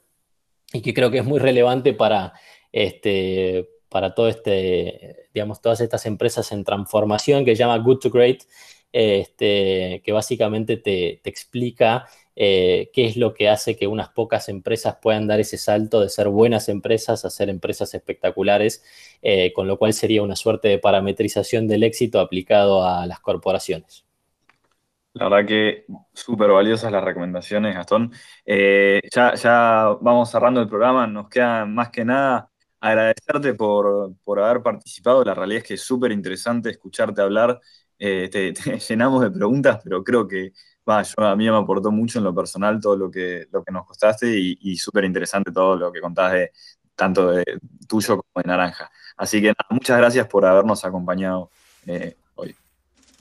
y que creo que es muy relevante para, este, para todo este, digamos, todas estas empresas en transformación que se llama Good to Great, este, que básicamente te, explica eh, qué es lo que hace que unas pocas empresas puedan dar ese salto de ser buenas empresas a ser empresas espectaculares, eh, con lo cual sería una suerte de parametrización del éxito aplicado a las corporaciones. La verdad que súper valiosas las recomendaciones, Gastón. Eh, ya, vamos cerrando el programa, nos queda más que nada agradecerte por, haber participado. La realidad es que es súper interesante escucharte hablar. Te, llenamos de preguntas, pero creo que a mí me aportó mucho en lo personal todo lo que, lo que nos costaste y, súper interesante todo lo que contás de tanto de tuyo como de Naranja. Así que muchas gracias por habernos acompañado eh,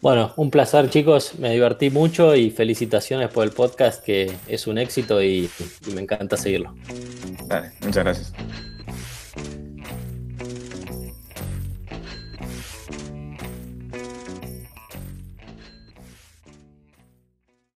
bueno, un placer chicos, me divertí mucho y felicitaciones por el podcast que es un éxito y, y me encanta seguirlo. Vale, muchas gracias.